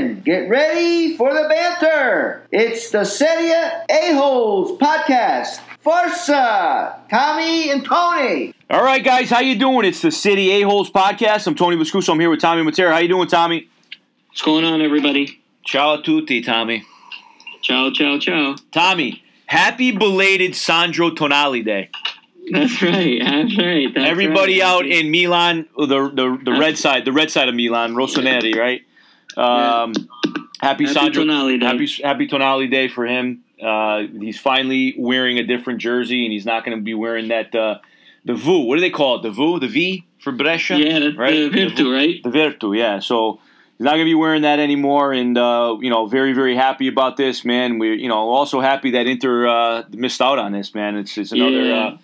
for. Get ready for the banter. It's the Serie A-Holes podcast. Forza, Tommy and Tony. All right, guys, how you doing? It's the Serie A-Holes podcast. I'm Tony Viscuso. I'm here with Tommy Matera. How you doing, Tommy? What's going on, everybody? Ciao a tutti, Tommy. Ciao, ciao, ciao. Tommy, happy belated Sandro Tonali Day. That's right. That's right. That's Everybody right. out in Milan, the the, the red side, the red side of Milan, Rossoneri, right? Um, Happy, Happy Sandro, Tonali Day. happy happy Tonali Day for him. Uh, he's finally wearing a different jersey, and he's not going to be wearing that uh, the VU. What do they call it? The VU, the V for Brescia. Yeah, that's right. the Virtu, right? The Virtu, yeah. So he's not going to be wearing that anymore, and uh, you know, very very happy about this, man. We're you know also happy that Inter uh, missed out on this, man. It's it's another Yeah. uh,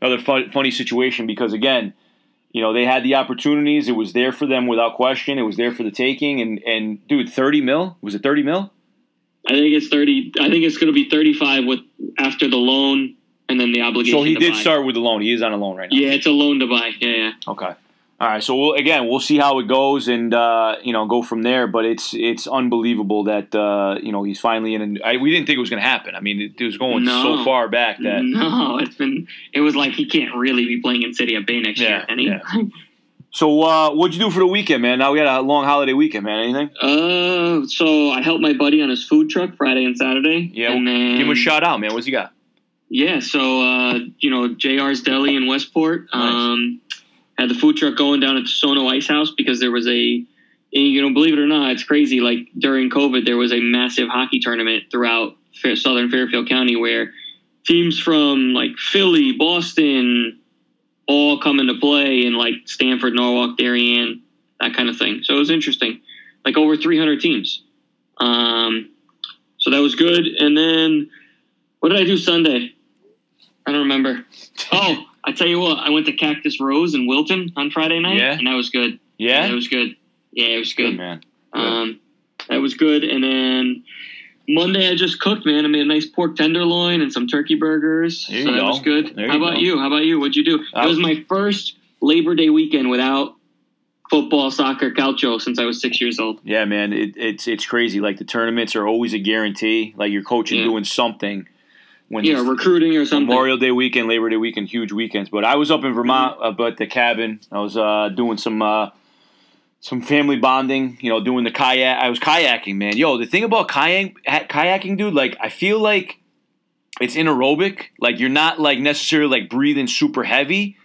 another fun, funny situation because again, you know, they had the opportunities. It was there for them without question. It was there for the taking, and and dude, thirty mil was it thirty mil? I think it's thirty. I think it's going to be thirty-five with after the loan and then the obligation. So he did buy. start with the loan. He is on a loan right now. Yeah, it's a loan to buy. Yeah, yeah. Okay. All right. So we'll, again, we'll see how it goes, and uh, you know, go from there. But it's it's unbelievable that uh, you know he's finally in. A, I, we didn't think it was going to happen. I mean, it, it was going No. so far back that No, it's been. It was like he can't really be playing in Serie B next Yeah, year. And he, yeah. So uh, what'd you do for the weekend, man? Now we got a long holiday weekend, man. Anything? Uh, so I helped my buddy on his food truck Friday and Saturday. Yeah. and then, Give him a shout out, man. What's he got? Yeah, so uh, you know, JR's Deli in Westport Nice. um, had the food truck going down at the Sono Ice House because there was a, you know, believe it or not, it's crazy. Like during COVID, there was a massive hockey tournament throughout Southern Fairfield County where teams from like Philly, Boston, all come into play, and like Stamford, Norwalk, Darien, that kind of thing. So it was interesting, like over 300 teams. Um, so that was good, and then what did I do Sunday? I don't remember. Oh, I tell you what, I went to Cactus Rose in Wilton on Friday night, Yeah? and that was good. Yeah. it was good. Yeah, it was Good, good. man. Um, that was good. And then Monday, I just cooked, man. I made a nice pork tenderloin and some turkey burgers. There so that go. was good. There How you about go. you? How about you? What'd you do? Uh, it was my first Labor Day weekend without football, soccer, calcio since I was six years old. Yeah, man. It, it's it's crazy. Like the tournaments are always a guarantee. Like you're coaching Yeah. doing something. When Yeah, recruiting or something. Memorial Day weekend, Labor Day weekend, huge weekends. But I was up in Vermont, Mm-hmm. uh, but the cabin. I was uh, doing some uh, some family bonding. You know, doing the kayak. I was kayaking, man. Yo, the thing about kayak kayaking, dude. Like, I feel like it's anaerobic. Like you're not like necessarily like breathing super heavy.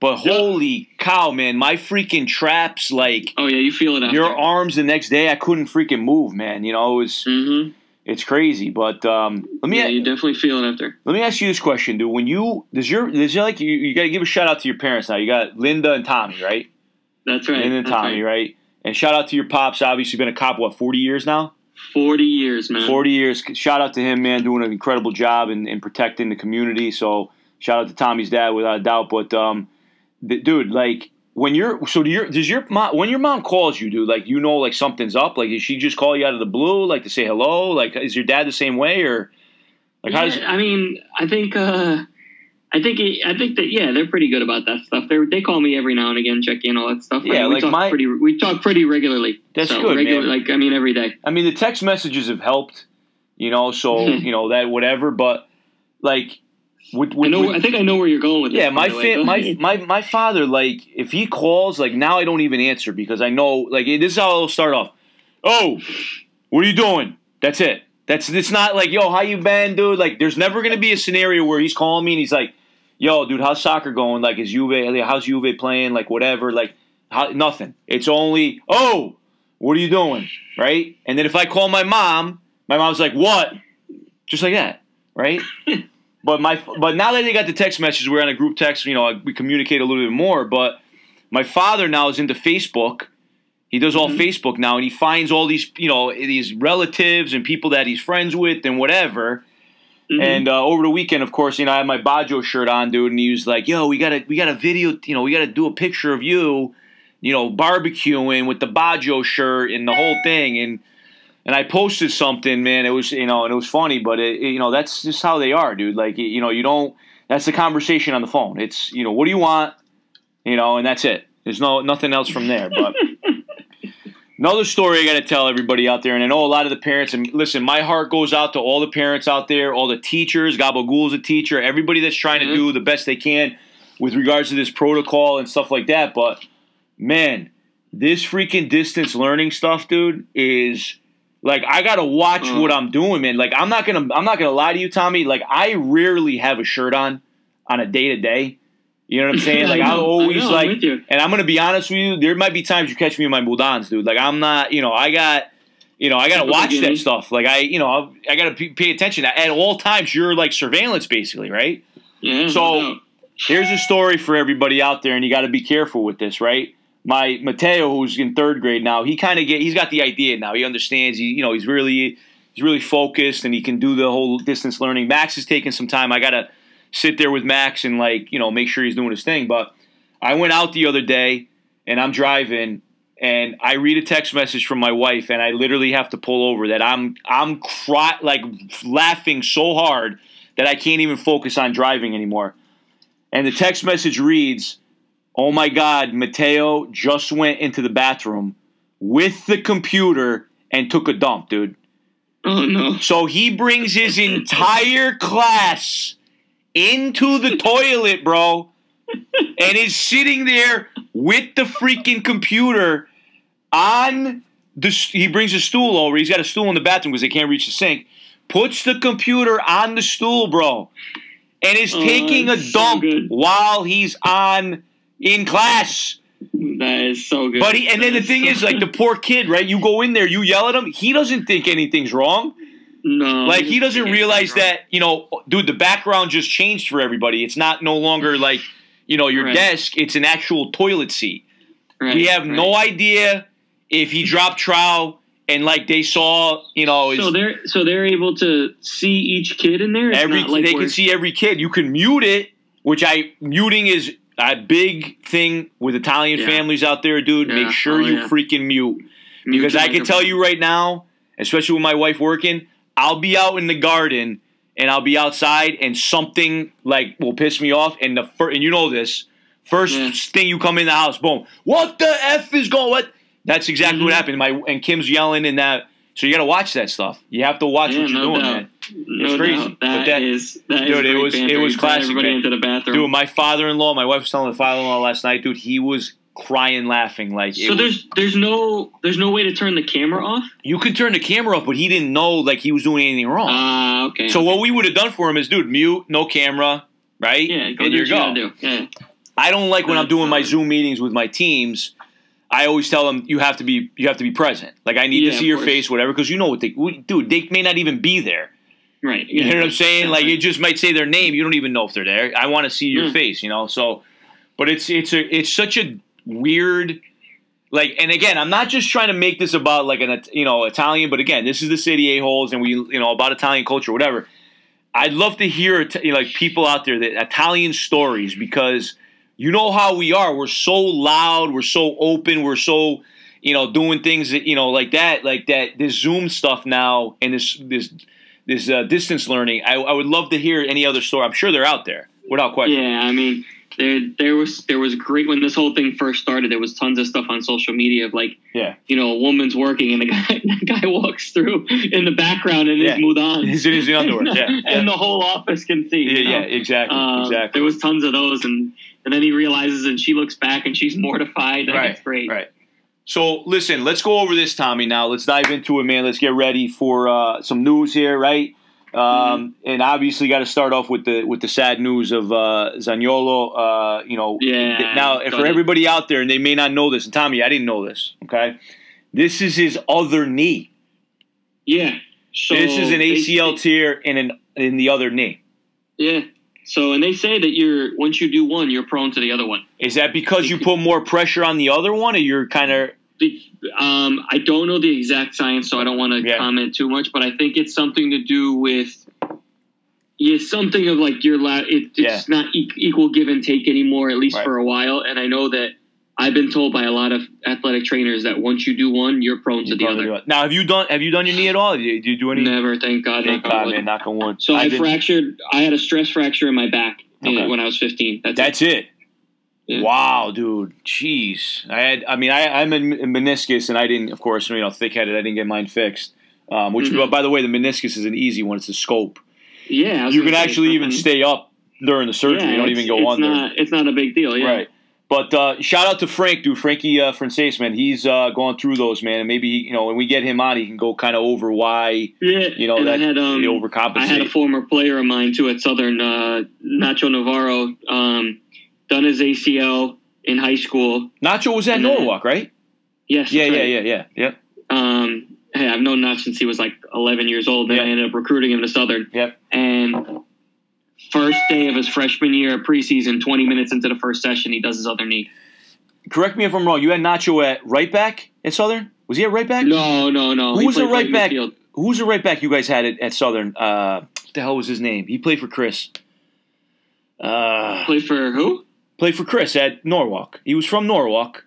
But holy cow, man! My freaking traps, like Oh yeah, you feel it your arms. The next day, I couldn't freaking move, man. You know, it was Mm-hmm. It's crazy. But um, let me Yeah, you definitely feel it after. let me ask you this question, dude. When you does your does your like you, you got to give a shout out to your parents now. You got Linda and Tommy, right? That's right. Linda and That's Tommy, right. And shout out to your pops. Obviously, been a cop what forty years now. Forty years, man. Forty years. Shout out to him, man, doing an incredible job in, in protecting the community. So shout out to Tommy's dad, without a doubt. But um, th- dude, like when you're so do your does your mom when your mom calls you, dude, like you know like something's up. Like does she just call you out of the blue, like to say hello? Like is your dad the same way or like how does I mean, I think, uh, I think, it, I think that yeah, they're pretty good about that stuff. They they call me every now and again, check in all that stuff. I Yeah, mean, we like talk my- pretty, we talk pretty regularly. That's so good, regular, man. Like I mean, every day. I mean, the text messages have helped, you know. So you know that whatever, but like, with, with, I know. with- I think I know where you're going with this. yeah, my fa- my my my father, like, if he calls, like now I don't even answer because I know, like, this is how it'll start off. Oh, what are you doing? That's it. That's it's not like, yo, how you been, dude? Like, there's never gonna be a scenario where he's calling me and he's like, yo, dude, how's soccer going? Like, is Juve? How's Juve playing? Like, whatever. Like, how, nothing. It's only, oh, what are you doing? Right? And then if I call my mom, my mom's like, what? Just like that, right? but my, but now that they got the text message, we're on a group text. You know, we communicate a little bit more. But my father now is into Facebook. He does all Mhm. Facebook now, and he finds all these, you know, these relatives and people that he's friends with and whatever. Mhm. And uh, over the weekend, of course, you know, I had my Baggio shirt on, dude, and he was like, "Yo, we gotta, we got a video, you know, we gotta do a picture of you, you know, barbecuing with the Baggio shirt and the whole thing." And and I posted something, man. It was, you know, and it was funny, but it, it- you know, that's just how they are, dude. Like, you know, you don't. That's the conversation on the phone. It's, you know, what do you want, you know, and that's it. There's no nothing else from there. But Another story I got to tell everybody out there, and I know a lot of the parents. And listen, my heart goes out to all the parents out there, all the teachers. Gabagool's a teacher. Everybody that's trying to Mhm. do the best they can with regards to this protocol and stuff like that. But man, this freaking distance learning stuff, dude, is like I gotta watch Mm. what I'm doing, man. Like I'm not gonna, I'm not gonna lie to you, Tommy. Like I rarely have a shirt on on a day to day. You know what I'm saying? Like I I'm know, always I know, I'm like, and I'm gonna be honest with you. There might be times you catch me in my Mudans, dude. Like I'm not, you know, I got, you know, I gotta watch that stuff. Like I, you know, I gotta p- pay attention at all times. You're like surveillance, basically, right? Yeah. So- no. Here's a story for everybody out there, and you got to be careful with this, right? My Mateo, who's in third grade now, he kind of get, he's got the idea now. He understands. He, you know, he's really, he's really focused, and he can do the whole distance learning. Max is taking some time. I gotta sit there with Max and like, you know, make sure he's doing his thing. But I went out the other day, and I'm driving, and I read a text message from my wife, and I literally have to pull over that I'm, I'm cry, like laughing so hard that I can't even focus on driving anymore. And the text message reads, Oh my God, Mateo just went into the bathroom with the computer and took a dump, dude. Oh no. So he brings his entire class into the toilet, bro, and is sitting there with the freaking computer on the. He brings a stool over. He's got a stool in the bathroom because they can't reach the sink. Puts the computer on the stool, bro, and is Oh, taking a so dump good. while he's on in class. That is so good. Buddy, and then the That thing so is, like the poor kid, right? You go in there, you yell at him. He doesn't think anything's wrong. no, Like he doesn't realize that you know, dude. The background just changed for everybody. It's not no longer like you know your Right. desk. It's an actual toilet seat. Right, we have right. no idea if he dropped trow and like they saw, you know, his, So they're so they're able to see each kid in there. It's every like they can see every kid. You can mute it, which I muting is a big thing with Italian Yeah. families out there, dude. Yeah. Make sure Oh, you yeah. freaking mute. mute because the I can tell you right now, especially with my wife working, I'll be out in the garden and I'll be outside and something like will piss me off. And the fir- and you know this first thing you come in the house, boom, what the f is going? What? That's exactly what Mhm. happened. My and Kim's yelling and that. So you got to watch that stuff. You have to watch what you're no doing, doubt. man. No It's crazy. doubt. But That that- is that is Dude, it great was- it banter. was classic, Everybody man. into the bathroom. Dude, my father-in-law, my wife was telling the father-in-law last night, dude, he was crying, laughing like. it so was- there's there's no there's no way to turn the camera off. you could turn the camera off, but he didn't know like he was doing anything wrong. Ah, okay. So what we would have done for him is, dude, mute, no camera, right? yeah, go and do you what you go. do. Yeah, I don't like when I'm doing my. Zoom meetings with my teams. I always tell them you have to be you have to be present. Like I need Yeah, to see your course. face, whatever, because you know what they we- dude. They may not even be there. Right. You know what I'm saying? Like it just might say their name. You don't even know if they're there. I want to see your Yeah. face. You know. So, but it's it's a it's such a weird. Like and again, I'm not just trying to make this about like an you know Italian, but again, this is the Serie A holes, and we you know about Italian culture, whatever. I'd love to hear like people out there that Italian stories because you know how we are. We're so loud. We're so open. We're so you know doing things that you know like that, like that. This Zoom stuff now and this this this uh, distance learning. I, I would love to hear any other story. I'm sure they're out there without question. Yeah, I mean, there there was there was great when this whole thing first started. There was tons of stuff on social media of like, Yeah. you know, a woman's working and the guy the guy walks through in the background and Yeah. is moved on. He's in his underwear. Yeah, and the whole office can see. Yeah, you yeah, exactly, Um, exactly. There was tons of those, and and then he realizes, and she looks back, and she's mortified. Like, Right, it's great. Right. So listen, let's go over this, Tommy. Now let's dive into it, man. Let's get ready for uh, some news here, right? Um, Mm-hmm. And obviously, got to start off with the with the sad news of uh, Zaniolo. Uh, you know, Yeah, now for it. everybody out there, and they may not know this, and Tommy, I didn't know this. Okay, this is his other knee. Yeah. So this is an ACL tear in an in the other knee. Yeah. So and they say that you're once you do one, you're prone to the other one. Is that because you put more pressure on the other one, or you're kind of Um, I don't know the exact science, so I don't want to Yeah. comment too much. But I think it's something to do with yeah, something of like your la- it, it's Yeah. not e- equal give and take anymore, at least Right. for a while. And I know that I've been told by a lot of athletic trainers that once you do one, you're prone to the other. Now, have you done have you done your knee at all? Do you, do you do any? Never, thank God. Thank God, man. Knock on wood. So I, did- fractured. I had a stress fracture in my back in- Okay. when I was 15. That's, That's it. Yeah. Wow, dude. Jeez. I had. I mean, I, I'm a meniscus, and I didn't. Of course, you know, thick-headed. I didn't get mine fixed. Um, which, Mhm. by the way, the meniscus is an easy one. It's a scope. Yeah, You can actually even stay up during the surgery. Yeah, you don't even go on. Not, it's not a big deal. Yeah. Right. But uh, shout out to Frank, dude. Frankie uh, Frances, man. He's uh, going through those, man. And maybe, you know, when we get him on, he can go kind of over why, Yeah, you know, that I had um, overcompensate. I had a former player of mine too at Southern, uh, Nacho Navarro, um, done his ACL in high school. Nacho was at and then- Norwalk, right? Yes, Yeah, yeah, right. yeah, yeah, Yep. Um, hey, I've known Nach since he was like 11 years old, and Yeah. I ended up recruiting him to Southern. Yep. And first day of his freshman year preseason, 20 minutes into the first session, he does his other knee. Correct me if I'm wrong. You had Nacho at right back at Southern? Was he at right back? No, no, no. Who He was the right back? midfield. Who was the right back you guys had at, at Southern? Uh, what the hell was his name? He played for Chris. Uh, Played for who? played for Chris at Norwalk. He was from Norwalk.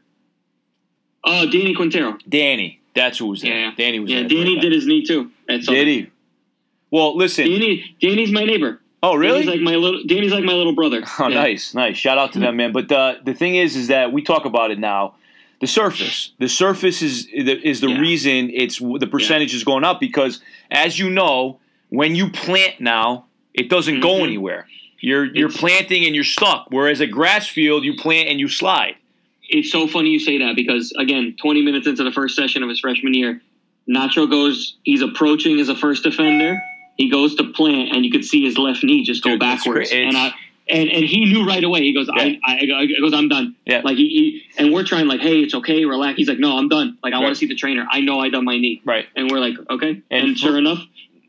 Oh, Danny Quintero. Danny. That's who was there. Yeah. Danny was Yeah, there. Danny right did his knee too. At Southern. Did he? Well, listen. Danny, Danny's my neighbor. Oh, really? Danny's like my little. Danny's like my little brother. Oh, Yeah. nice, nice. Shout out to them, man. But the the thing is, is that we talk about it now. The surface, the surface is is the Yeah. reason it's the percentage is going up because, as you know, when you plant now, it doesn't go Mhm. anywhere. You're you're It's- planting and you're stuck. Whereas a grass field, you plant and you slide. It's so funny you say that because again, 20 minutes into the first session of his freshman year, Nacho goes. He's approaching as a first defender. He goes to plant, and you could see his left knee just go Dude, backwards. and I and and he knew right away. He goes, Yeah. I, I, I goes, I'm done. Yeah. Like he, he and we're trying like, hey, it's okay, relax. He's like, no, I'm done. Like I Right. want to see the trainer. I know I done my knee. Right. And we're like, okay. And And, for- sure enough,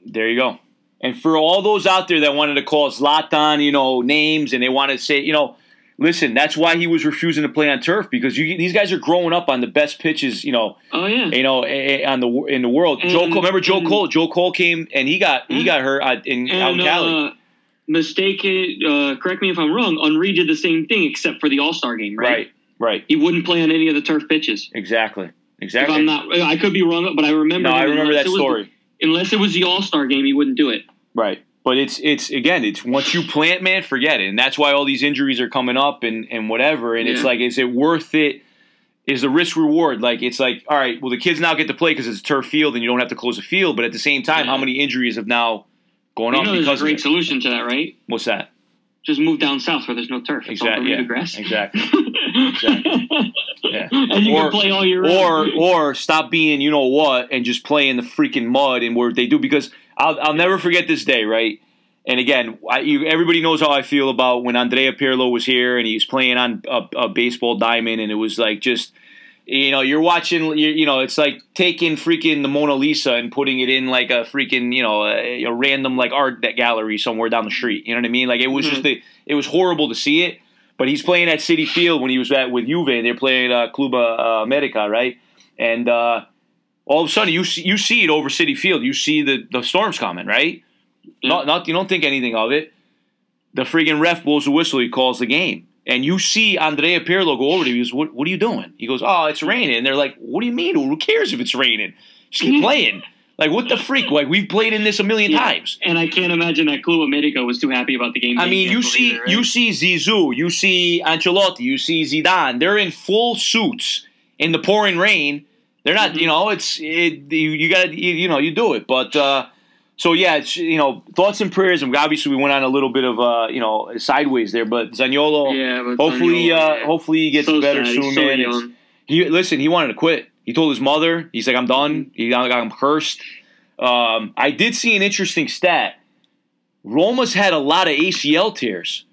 There you go. And for all those out there that wanted to call Zlatan, you know, names and they wanted to say, you know, listen, that's why he was refusing to play on turf because you, these guys are growing up on the best pitches, you know, oh yeah, you know, on the in the world. Joe Cole, remember Joe and- Cole? Joe Cole came and he got he got hurt out in, out in Cali. uh, mistaken. Uh, correct me if I'm wrong. Henri did the same thing except for the All Star game, right? right, right, He wouldn't play on any of the turf pitches. exactly, If exactly. I'm not, I could be wrong, but I remember. no, I remember that story. unless it was the All Star game, he wouldn't do it. Right. But it's it's again, it's once you plant, man, forget it. And that's why all these injuries are coming up and, and whatever. And it's like, is it worth it? Is the risk reward like it's like, all right, well the kids now get to play because it's a turf field and you don't have to close the field, but at the same time, Yeah. how many injuries have now gone You up know, there's because a of great solution to that, right? What's that? Just move down south where there's no turf. It's Exactly. Yeah. grass. Exactly. Yeah. and you Or- can play all year round. or or stop being you know what and just play in the freaking mud and where they do because I'll I'll never forget this day right and again I, you, everybody knows how I feel about when Andrea Pirlo was here and he was playing on a, a baseball diamond and it was like just you know you're watching you, you know it's like taking freaking the Mona Lisa and putting it in like a freaking you know a, a random like art gallery somewhere down the street you know what I mean like it was Mhm. just a, it was horrible to see it but he's playing at Citi Field when he was at with Juve. They're playing uh, Club uh, America, right? And uh, all of a sudden, you see, you see it over Citi Field. You see the, the storms coming, right? Yeah. Not, not you don't think anything of it. The friggin' ref blows the whistle. He calls the game, and you see Andrea Pirlo go over to him. He goes, "What, what are you doing?" He goes, "Oh, it's raining." And they're like, "What do you mean? Who cares if it's raining? Just keep playing." Like what the freak? Like we've played in this a million Yeah. times. And I can't imagine that Club America was too happy about the game. I mean, you see, either, right? you see Zizou, you see Ancelotti, you see Zidane. They're in full suits in the pouring rain. They're not, Mhm. you know, it's it, you, you got to, you, you know, you do it. But uh, so yeah, it's you know, thoughts and prayers. And obviously, we went on a little bit of uh, you know, sideways there. But Zaniolo, Yeah, but hopefully, Zaniolo, uh, hopefully he gets So better sad. Soon, so man. He listen. He wanted to quit. He told his mother, he's like, I'm done. He got I'm cursed. Um, I did see an interesting stat. Roma's had a lot of ACL tears.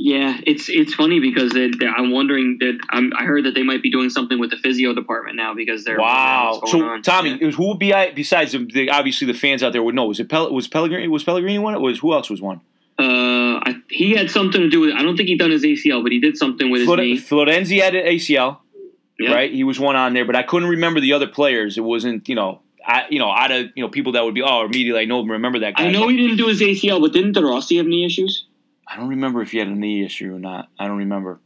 Yeah, it's it's funny because it, I'm wondering that I'm, I heard that they might be doing something with the physio department now because they're Wow. So on. Tommy, Yeah. who would be I- besides the, the, obviously the fans out there would know? Was it Pel- was Pellegrini? Was Pellegrini one? Was who else was one? Uh, I, he had something to do with. I don't think he done his ACL, but he did something with his knee. Florenzi had an ACL, Yeah. right? He was one on there, but I couldn't remember the other players. It wasn't you know. I, you know, out of you know people that would be oh immediately I know remember that guy. I know he didn't do his ACL, but didn't De Rossi have knee issues? I don't remember if he had a knee issue or not. I don't remember.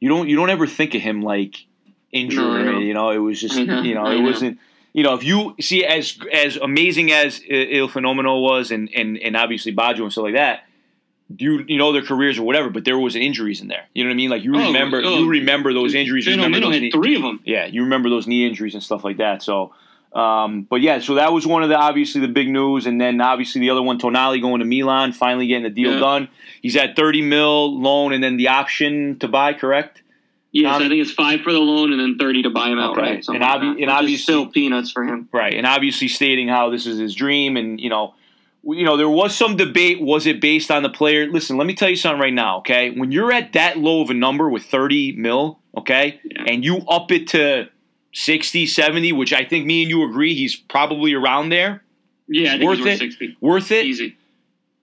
You don't you don't ever think of him like injured. No, I or know. anything, you know, it was just know, you know it know. wasn't. You know, if you see as as amazing as Il Fenomeno was, and and and obviously Baggio and stuff like that, you you know their careers or whatever, but there was injuries in there. You know what I mean? Like you Oh, remember oh, you remember those injuries. You remember those had knee- three of them. yeah, you remember those knee injuries and stuff like that. So, um, but yeah, so that was one of the obviously the big news, and then obviously the other one, Tonali going to Milan, finally getting the deal Yeah. done. He's at thirty mil loan, and then the option to buy. Correct? Yes, Um, I think it's five for the loan and then thirty to buy him Okay. outright. something And like obvi- that, and obviously- still peanuts for him. Right, and obviously stating how this is his dream, and you know, you know, there was some debate. Was it based on the player? Listen, let me tell you something right now. Okay, when you're at that low of a number with thirty mil, okay, Yeah. and you up it to 60, 70, which I think me and you agree he's probably around there. Yeah, I think Worth worth it? sixty. Worth it. Easy.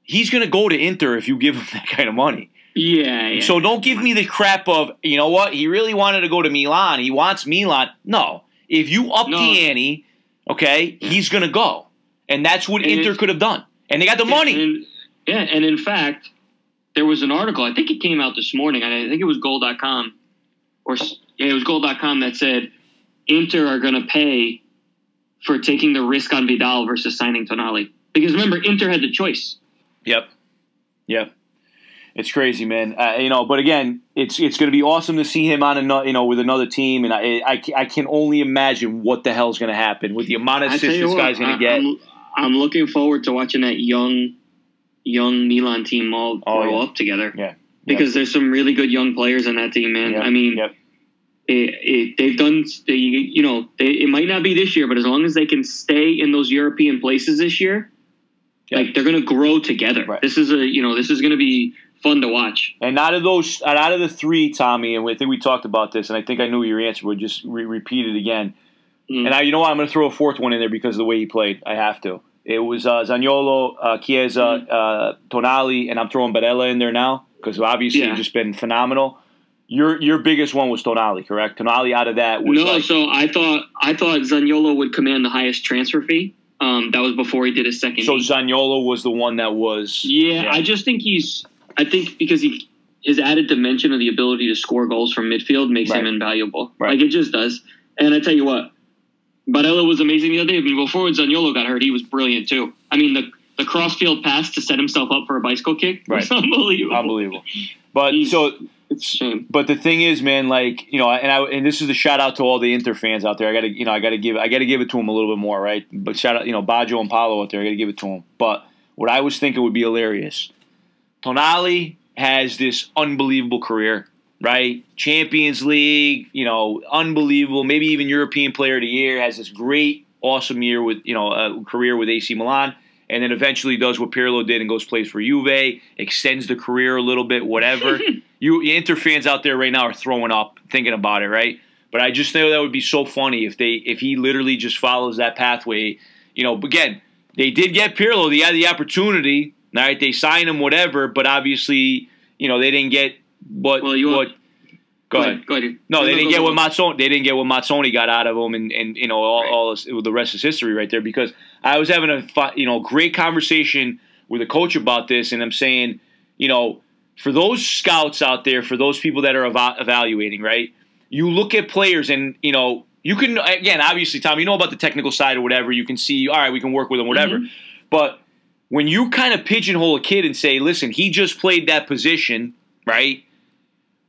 He's going to go to Inter if you give him that kind of money. Yeah, yeah. So don't give me the crap of, you know what, he really wanted to go to Milan. He wants Milan. No. If you up No. the ante, okay, he's going to go. And that's what And Inter could have done. And they got the money. And, yeah, and in fact, there was an article. I think it came out this morning. I think it was Goal.com, or yeah, it was Goal.com that said Inter are going to pay for taking the risk on Vidal versus signing Tonali. Because remember, Inter had the choice. Yep. Yep. It's crazy, man. Uh, you know, but again, it's it's going to be awesome to see him on another, you know, with another team, and I I, I can only imagine what the hell's going to happen with the amount of assists this guy's going to get. I'm, I'm looking forward to watching that young, young Milan team all Oh, grow yeah. up together. Yeah. Because there's some really good young players on that team, man. Yep. I mean, Yep. It, it, they've done they, you know they, it might not be this year but as long as they can stay in those european places this year Yeah. like they're going to grow together Right. this is a you know this is going to be fun to watch And out of those, out of the three, Tommy, and I think we talked about this, and I think I knew your answer, but just re- repeat it again. Mhm. And I, you know what? I'm going to throw a fourth one in there because of the way he played. I have to. It was uh, Zaniolo, uh, Chiesa, Mm-hmm. uh, Tonali, and I'm throwing Barella in there now because obviously Yeah. he's just been phenomenal. Your your biggest one was Tonali, correct? Tonali out of that was no like, so i thought i thought zaniolo would command the highest transfer fee um, that was before he did his second so. Zaniolo was the one that was yeah, yeah. i just think he's i think because he his added dimension of the ability to score goals from midfield makes him invaluable Right. like it just does and i tell you what Barella was amazing the other day. I mean, before Zaniolo got hurt, he was brilliant too. I mean, the the crossfield pass to set himself up for a bicycle kick was unbelievable. unbelievable. But He's- so It's a shame. But the thing is, man, like you know, and I and this is a shout out to all the Inter fans out there. I got to you know I got to give I got to give it to them a little bit more, right? But shout out you know Baggio and Paulo out there. I got to give it to them. But what I was thinking would be hilarious. Tonali has this unbelievable career, right? Champions League, you know, unbelievable. Maybe even European Player of the Year. Has this great, awesome year with you know a career with AC Milan. And then eventually does what Pirlo did and goes plays for Juve, extends the career a little bit, whatever you Inter fans out there right now are throwing up thinking about it, right? But I just know that would be so funny if they if he literally just follows that pathway. You know, again, they did get Pirlo. They had the opportunity. All right, they signed him, whatever. But obviously, you know, they didn't get what Well, you- what. Go ahead. Go ahead. No, they go, didn't go, get go. what Mazzone. They didn't get what Mazzone got out of him, and, and you know all, Right. all this, the rest is history right there. Because I was having a you know great conversation with a coach about this, and I'm saying, you know, for those scouts out there, for those people that are eva- evaluating, right? You look at players, and you know you can again, obviously, Tom, you know about the technical side or whatever. You can see, all right, we can work with him, whatever. Mhm. But when you kind of pigeonhole a kid and say, listen, he just played that position, right?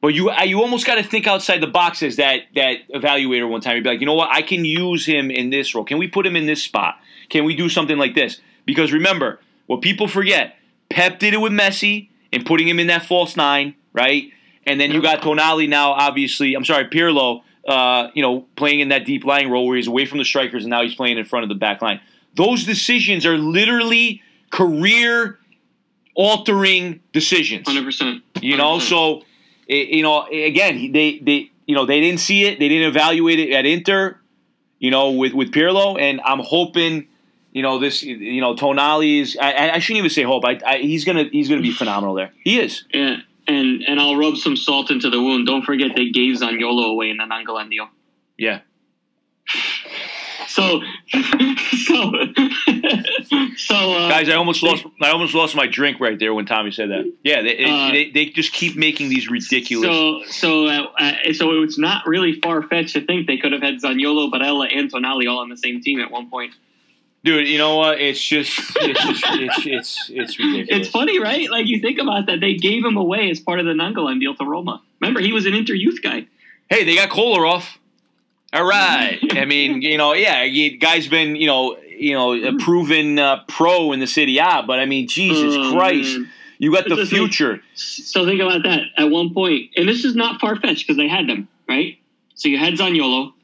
But you you almost got to think outside the box as that that evaluator one time. You'd be like, you know what? I can use him in this role. Can we put him in this spot? Can we do something like this? Because remember, what people forget, Pep did it with Messi and putting him in that false nine, right? And then you got Tonali now, obviously. I'm sorry, Pirlo. Uh, you know, playing in that deep lying role where he's away from the strikers and now he's playing in front of the back line. Those decisions are literally career altering decisions. Hundred percent. You know, so eh, you know, again, they they you know they didn't see it, they didn't evaluate it at Inter, you know, with with Pirlo, and I'm hoping, you know, this, you know, Tonali is. I, I- I shouldn't even say hope. I, I, he's gonna he's gonna be phenomenal there. He is. Yeah, and and I'll rub some salt into the wound. Don't forget they gave Zaniolo away in the Nainggolan deal. Yeah. So, so, so, uh, Guys, I almost lost. I almost lost my drink right there when Tommy said that. Yeah, they, Uh, they, they just keep making these ridiculous. So, so, uh, uh, so it's not really far fetched to think they could have had Zaniolo, Barella, and Tonali all on the same team at one point. Dude, you know what? It's just it's just, it's, it's it's ridiculous. It's funny, right? Like you think about that, they gave him away as part of the Nainggolan deal to Roma. Remember, he was an inter youth guy. Hey, they got Kolarov. All right. I mean, you know, yeah, he, guy's been, you know, you know, a proven uh, pro in the Serie A, but I mean, Jesus Oh, Christ, you got the It's just like- future. So think about that. At one point, and this is not far fetched because they had them, right? So you had Zaniolo.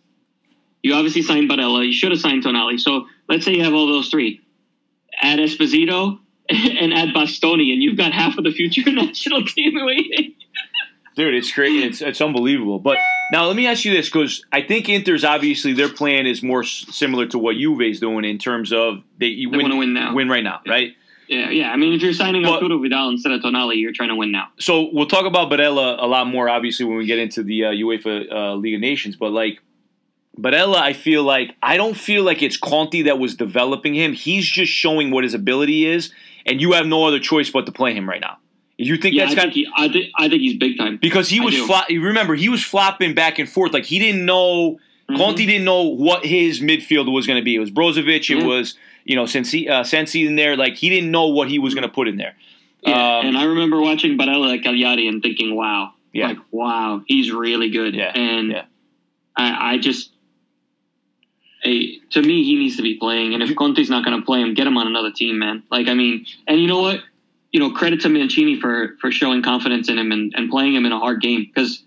You obviously signed Barella. You should have signed Tonali. So let's say you have all those three. Add Esposito and add Bastoni, and you've got half of the future national team waiting. Dude, it's great. It's it's unbelievable. But now let me ask you this, because I think Inter's obviously their plan is more similar to what Juve's doing in terms of they, you They win, win now. win right now, right? Yeah, yeah. I mean, if you're signing But- Arturo Vidal instead of Tonali, you're trying to win now. So we'll talk about Barella a lot more, obviously, when we get into the uh, UEFA uh, League of Nations. But like Barella, I feel like I don't feel like it's Conte that was developing him. He's just showing what his ability is, and you have no other choice but to play him right now. You think Yeah, that's I kind think, he, I, think, I think he's big time. because he I was you remember he was flopping back and forth like he didn't know Mhm. Conte didn't know what his midfield was going to be. It was Brozovic, it Yeah. was you know Sensi, uh, Sensi in there. Like he didn't know what he was going to put in there. Yeah, Um, and I remember watching Barella at Cagliari and thinking, "Wow, Yeah. like wow, he's really good." Yeah, and. I, I just, hey, to me, he needs to be playing. And if Conte's not going to play him, get him on another team, man. Like, I mean, and you know what? You know, credit to Mancini for for showing confidence in him and, and playing him in a hard game because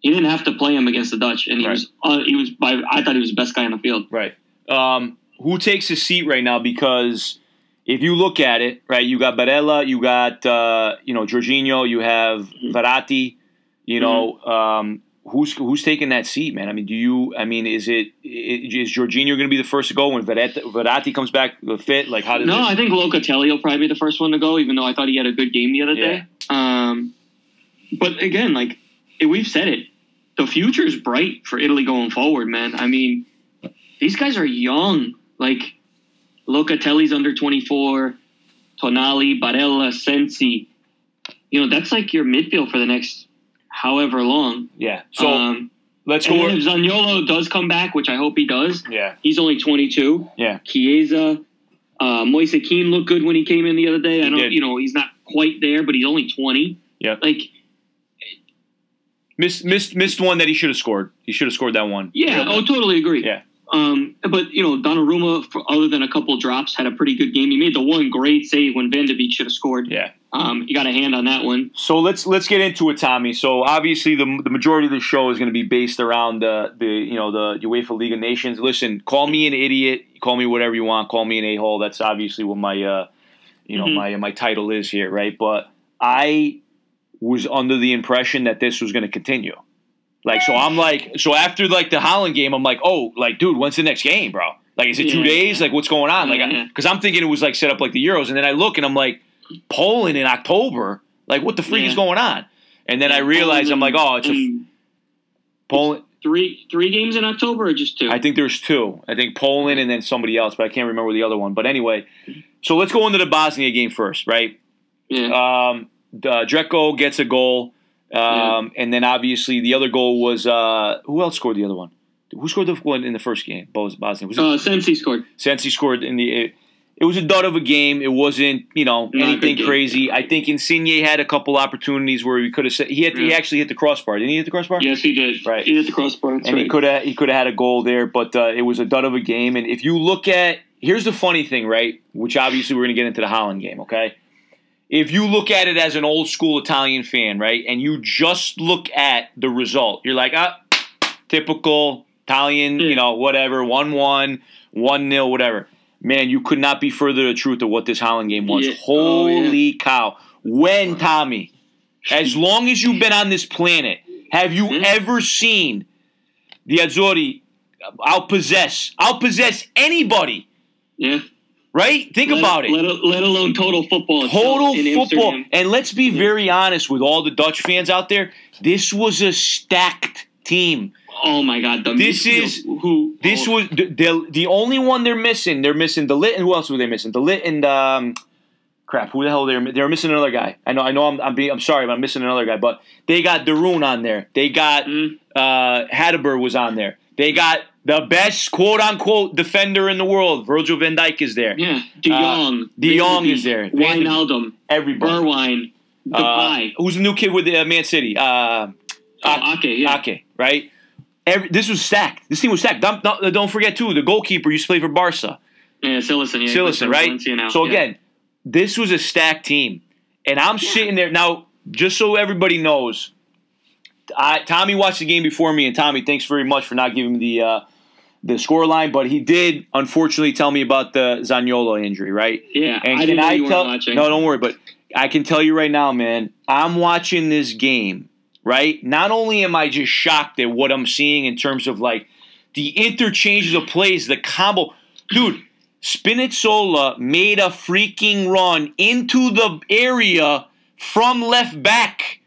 he didn't have to play him against the Dutch, and he Right. was uh, he was by I thought he was the best guy on the field. Right. Um, who takes his seat right now? Because if you look at it, right, you got Barella, you got uh, you know Jorginho, you have Verratti. You know, um, who's who's taking that seat, man? I mean, do you? I mean, is it is Jorginho going to be the first to go when Verratti, Verratti comes back fit? Like, how does No, it? I think Locatelli will probably be the first one to go, even though I thought he had a good game the other Yeah. day. Um, but again, like we've said it, the future is bright for Italy going forward, man. I mean, these guys are young. Like Locatelli's under twenty four, Tonali, Barella, Sensi. You know, that's like your midfield for the next however long. yeah. So um, let's go. if Zaniolo does come back, which I hope he does, Yeah. he's only twenty two. Yeah. Chiesa, uh, Moise Kean looked good when he came in the other day. I don't, did. you know, he's not quite there, but he's only twenty. Yep. Like, Missed missed missed one that he should have scored. He should have scored that one. yeah, oh, totally agree. Yeah. Um, but you know, Donnarumma, for, other than a couple drops, had a pretty good game. He made the one great save when Van de Beek should have scored. Yeah. Um, you got a hand on that one. So let's let's get into it, Tommy. So obviously the the majority of the show is going to be based around the the you know the UEFA League of Nations. Listen, call me an idiot, call me whatever you want, call me an a hole. That's obviously what my uh you know Mhm. my my title is here, right? But I was under the impression that this was going to continue. Like so, I'm like so after like the Holland game, I'm like, oh, like dude, when's the next game, bro? Like, is it two Yeah. days? Like, what's going on? Like, because I'm thinking it was like set up like the Euros, and then I look and I'm like, Poland in October. Like, what the freak is going on? And then I realize I'm like, oh, it's a And Poland. three three games in October or just two? I think there's two. I think Poland and then somebody else, but I can't remember the other one. But anyway, so let's go into the Bosnia game first, right? yeah. Um, uh, Dzeko gets a goal, um, and then obviously the other goal was uh, who else scored the other one? Who scored the one in the first game? Bosnia. Was it uh, Sensi scored. Sensi scored in the. It, it was a dud of a game. It wasn't, you know, Not anything crazy. I think Insigne had a couple opportunities where he could have said he had he actually hit the crossbar. Didn't he hit the crossbar? Yes, he did. Right. He hit the crossbar. And he could have he could have had a goal there, but uh, it was a dud of a game. And if you look at here's the funny thing, right? Which obviously we're going to get into the Holland game, okay? If you look at it as an old school Italian fan, right, and you just look at the result, you're like, ah, typical Italian, you know, whatever, one one, one nil, whatever. Man, you could not be further the truth of what this Holland game was. Yeah. Oh, yeah. Holy cow! When Tommy, as long as you've been on this planet, have you Mhm. ever seen the Azzurri outpossess outpossess anybody? yeah. Right? Think Let- about it. Let, let alone total football. Total football. Amsterdam. And let's be very honest with all the Dutch fans out there. This was a stacked team. Oh my God! The This midfield- is- who This oh, was the, the only one they're missing. They're missing de Ligt. And who else were they missing? De Ligt and um, crap. Who the hell they're they're missing another guy. I know. I know. I'm I'm, being, I'm sorry, but I'm missing another guy. But they got Darun on there. They got Mm. uh, Hateboer was on there. They got The best quote unquote defender in the world, Virgil van Dijk is there. Yeah, De Jong, De Jong is there. Wijnaldum, Everybody. Bergwijn, Uh, who's the new kid with uh, Man City? Uh, oh, Ake, yeah. Ake, right? Every, this was stacked. This team was stacked. Don't, don't, don't forget too, the goalkeeper used to play for Barca, Yeah, Cillessen, yeah. Cillessen, right? So yeah. again, this was a stacked team, and I'm sitting there now. Just so everybody knows, I, Tommy watched the game before me, and Tommy, thanks very much for not giving me the uh, the score line, but he did unfortunately tell me about the Zaniolo injury, right? yeah, And I can I tell? watching. No, don't worry. But I can tell you right now, man. I'm watching this game. Right. Not only am I just shocked at what I'm seeing in terms of like the interchanges of plays, the combo, dude. Spinazzola made a freaking run into the area from left back.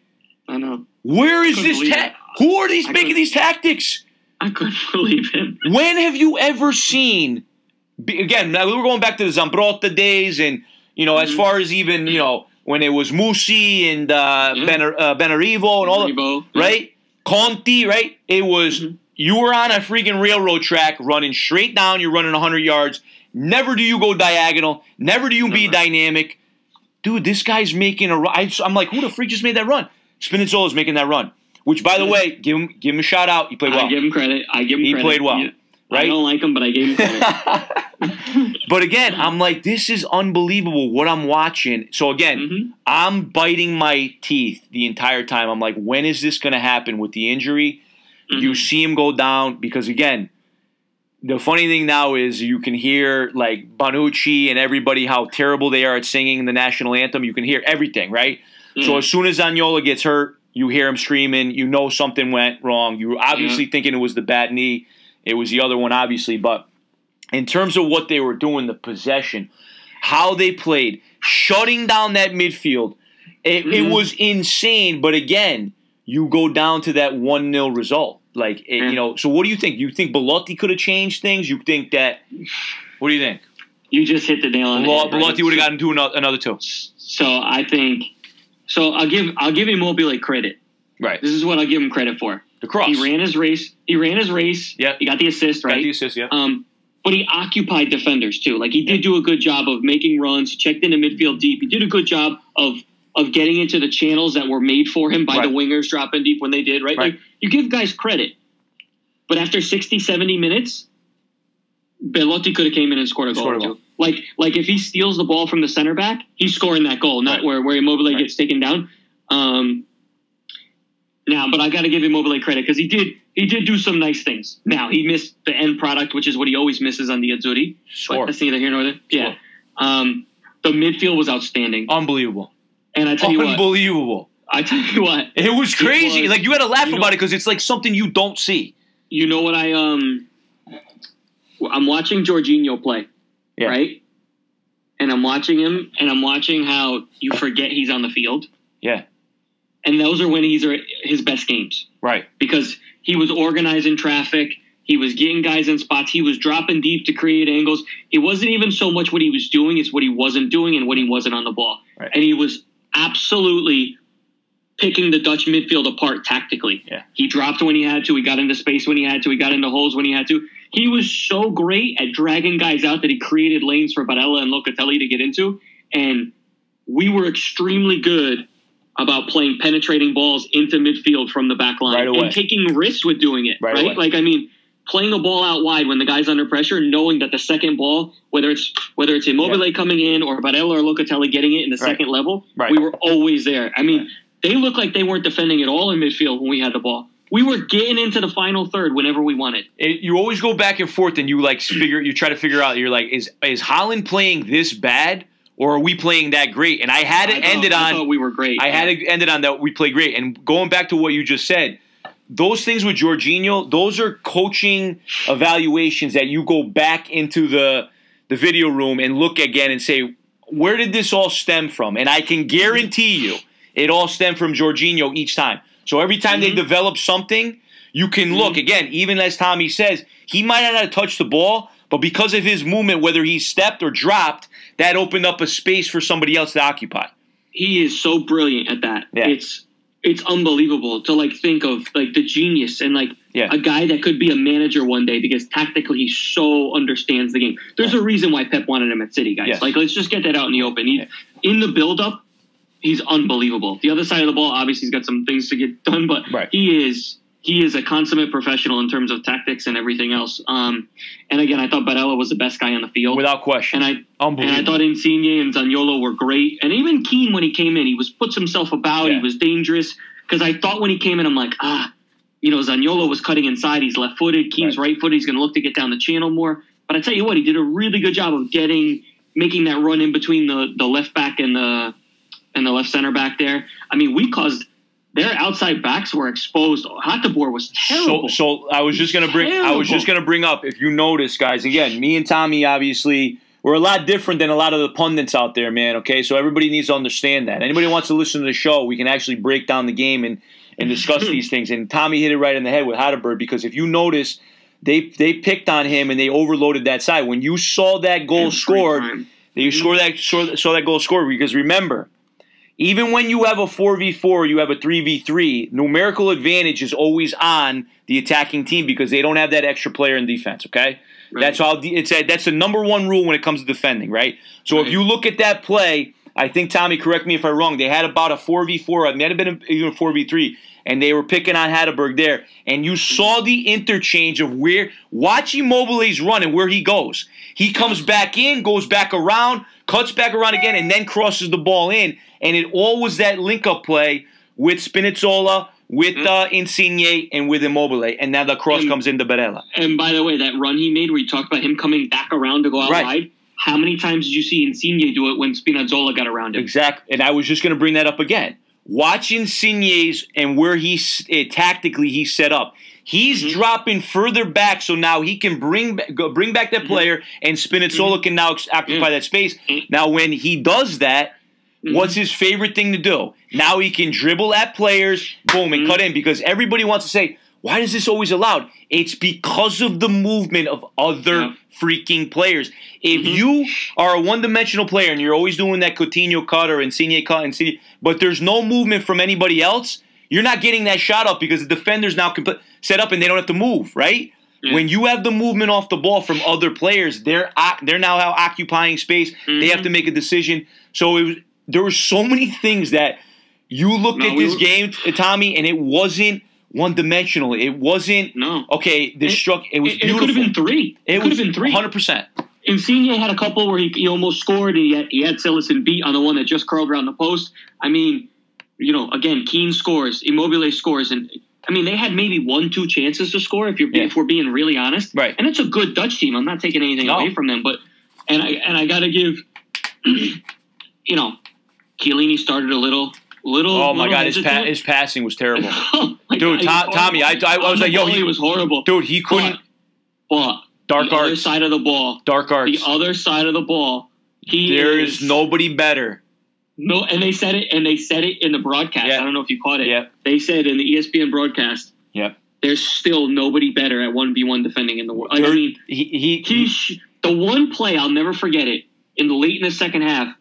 I know. Where is this? Ta- who are these I making these tactics? I couldn't believe him. When have you ever seen? Again, we're going back to the Zambrotta days, and you know, as Mhm. far as even you know when it was Mussi and uh, Yeah. Benar- uh, Benarrivo and all, that, Rebo, yeah. right? Conti, right? It was Mhm. you were on a freaking railroad track running straight down. You're running 100 yards. Never do you go diagonal. Never do you be dynamic. Dude, this guy's making a run. I'm like, who the freak just made that run? Spinazzola's making that run. Which, by the way, give him give him a shout out. He played well. I give him credit. I give him He credit. played well, Yeah. right? I don't like him, but I gave him credit. but again, I'm like, this is unbelievable what I'm watching. So again, Mhm. I'm biting my teeth the entire time. I'm like, when is this going to happen with the injury? You Mhm. see him go down because again, the funny thing now is you can hear like Bonucci and everybody how terrible they are at singing the national anthem. You can hear everything, right? So as soon as Zaniolo gets hurt, you hear him screaming. You know something went wrong. You were obviously thinking it was the bad knee. It was the other one, obviously. But in terms of what they were doing, the possession, how they played, shutting down that midfield, it, it Mhm. was insane. But again, you go down to that one 0 result. Like it, Yeah. you know. So what do you think? You think Belotti could have changed things? You think that? What do you think? you just hit the nail on the head. Belotti would have gotten to another, another two. So I think. So I'll give I'll give Immobile credit. Right. This is what I'll give him credit for. The cross. He ran his race. He ran his race. Yeah. He got the assist Right. Got the assist, yeah. Um, but he occupied defenders too. Like he did do a good job of making runs. Checked into midfield deep. He did a good job of of getting into the channels that were made for him by Right. the wingers dropping deep when they did. Right. Right. Like, you give guys credit, but after 60, 70 minutes, Belotti could have came in and scored a goal. Scored a goal. Like like if he steals the ball from the center back, he's scoring that goal, not Right. where where Immobile Right. gets taken down. Um, now, but I got to give Immobile credit because he did he did do some nice things. Now he missed the end product, which is what he always misses on the Azzurri. Score. that's neither here nor there. Yeah. Um, the midfield was outstanding, Unbelievable. and I tell you what, Unbelievable. I tell you what, It was crazy. was- like you had to laugh you know- about it because it's like something you don't see. you know what I um, I'm watching Jorginho play, Yeah. right? And I'm watching him, and I'm watching how you forget he's on the field, Yeah. and those are when he's his best games. Right. because he was organizing traffic. He was getting guys in spots. He was dropping deep to create angles. It wasn't even so much what he was doing; it's what he wasn't doing and what he wasn't on the ball. Right. And he was absolutely picking the Dutch midfield apart tactically. Yeah. He dropped when he had to. He got into space when he had to. He got into holes when he had to. He was so great at dragging guys out that he created lanes for Barella and Locatelli to get into. And we were extremely good about playing penetrating balls into midfield from the back line Right and taking risks with doing it. Right Right, like I mean, playing a ball out wide when the guy's under pressure, knowing that the second ball, whether it's whether it's Immobile coming in or Barella or Locatelli getting it in the Right. second level, we were always there. I mean, they looked like they weren't defending at all in midfield when we had the ball. We were getting into the final third whenever we wanted. It, you always go back and forth, and you like figure. You try to figure out. You're like, is is Holland playing this bad, or are we playing that great? And I had it I ended I on. thought we were great. I had it ended on that we play great. And going back to what you just said, those things with Jorginho, those are coaching evaluations that you go back into the the video room and look again and say, where did this all stem from? And I can guarantee you, it all stemmed from Jorginho each time. So every time they Mhm. develop something, you can look again. Even as Tommy says, he might not have touched the ball, but because of his movement, whether he stepped or dropped, that opened up a space for somebody else to occupy. he is so brilliant at that. Yeah. It's it's unbelievable to like think of like the genius and like Yeah. a guy that could be a manager one day because tactically he so understands the game. There's a reason why Pep wanted him at City, guys. Yes. Like let's just get that out in the open. He, In the build up, he's unbelievable. The other side of the ball, obviously, he's got some things to get done, but Right. he is he is a consummate professional in terms of tactics and everything else. Um, and again, I thought Barella was the best guy on the field. Without question. and I and I thought Insigne and Zaniolo were great, and even Kean when he came in, he was puts himself about. Yeah. He was dangerous because I thought when he came in, I'm like, ah, you know, Zaniolo was cutting inside. He's left footed. Kean's Right. right footed. He's going to look to get down the channel more. But I tell you what, he did a really good job of getting making that run in between the the left back and the and the left center back there. I mean, we caused their outside backs were exposed. Hateboer was terrible. so I was just gonna bring. I was just gonna bring up. If you notice, guys, again, me and Tommy obviously we're a lot different than a lot of the pundits out there, man. Okay, so everybody needs to understand that. Anybody wants to listen to the show, we can actually break down the game and and discuss these things. And Tommy hit it right in the head with Hateboer because if you notice, they they picked on him and they overloaded that side. When you saw that goal Every scored, time. you score mm-hmm. that saw, saw that goal scored because remember, even when you have a four v four, you have a three v three. Numerical advantage is always on the attacking team because they don't have that extra player in defense. Okay, Right. that's how it's a, that's the number one rule when it comes to defending. Right. So if you look at that play, I think Tommy, correct me if I'm wrong. They had about a four v four. It might have been even a four v three. And they were picking on Hateboer there, and you saw the interchange of where watch Immobile's run and where he goes. He comes back in, goes back around, cuts back around again, and then crosses the ball in. And it all was that link up play with Spinazzola, with uh, Insigne, and with Immobile. And now the cross And- comes into Barella. And by the way, that run he made where you talked about him coming back around to go out Right. wide, how many times did you see Insigne do it when Spinazzola got around him? Exactly. And I was just going to bring that up again. Watch Insigne's and where he's uh, tactically he's set up. He's Mhm. dropping further back, so now he can bring bring back that player, and Spinazzola can now occupy Yeah. that space. Mhm. Now, when he does that, Mhm. what's his favorite thing to do? Now he can dribble at players, boom, and Mhm. cut in because everybody wants to say, "Why is this always allowed?" It's because of the movement of other Yeah. freaking players. If Mhm. you are a one-dimensional player and you're always doing that Coutinho cut or Insigne cut, Insigne, but there's no movement from anybody else, you're not getting that shot up because the defender's now comp- set up and they don't have to move, right? Yeah. When you have the movement off the ball from other players, they're they're now occupying space. They have Mhm. to make a decision. So it was, there were so many things that you looked No, at we this were- game, Tommy, and it wasn't one dimensional. It wasn't No. okay. This It- struck. It was It, it could have been three. It, It could have been three. 100. percent Insigne had a couple where he, he almost scored, and he had, he had Cillessen beat on the one that just curled around the post. I mean, you know, again, Kean scores, Immobile scores, and I mean, they had maybe one, two chances to score if you're Yeah. if we're being really honest. Right. And it's a good Dutch team. I'm not taking anything No. away from them, but and I and I got to give, you know, Chiellini started a little, little. Oh my little god, his pa- his passing was terrible, oh My Dude, God, To- he Tommy, I- I- I was like, yo, he- was horrible. dude. He couldn't. But Dark the other arts. side of the ball, Dark arts. the other side of the ball, he There is is nobody better. no, and they said it, and they said it in the broadcast. Yeah. I don't know if you caught it. Yep. They said in the ESPN broadcast, Yep. there's still nobody better at one v one defending in the world. I mean, he, he, he the one play I'll never forget it in the late in the second half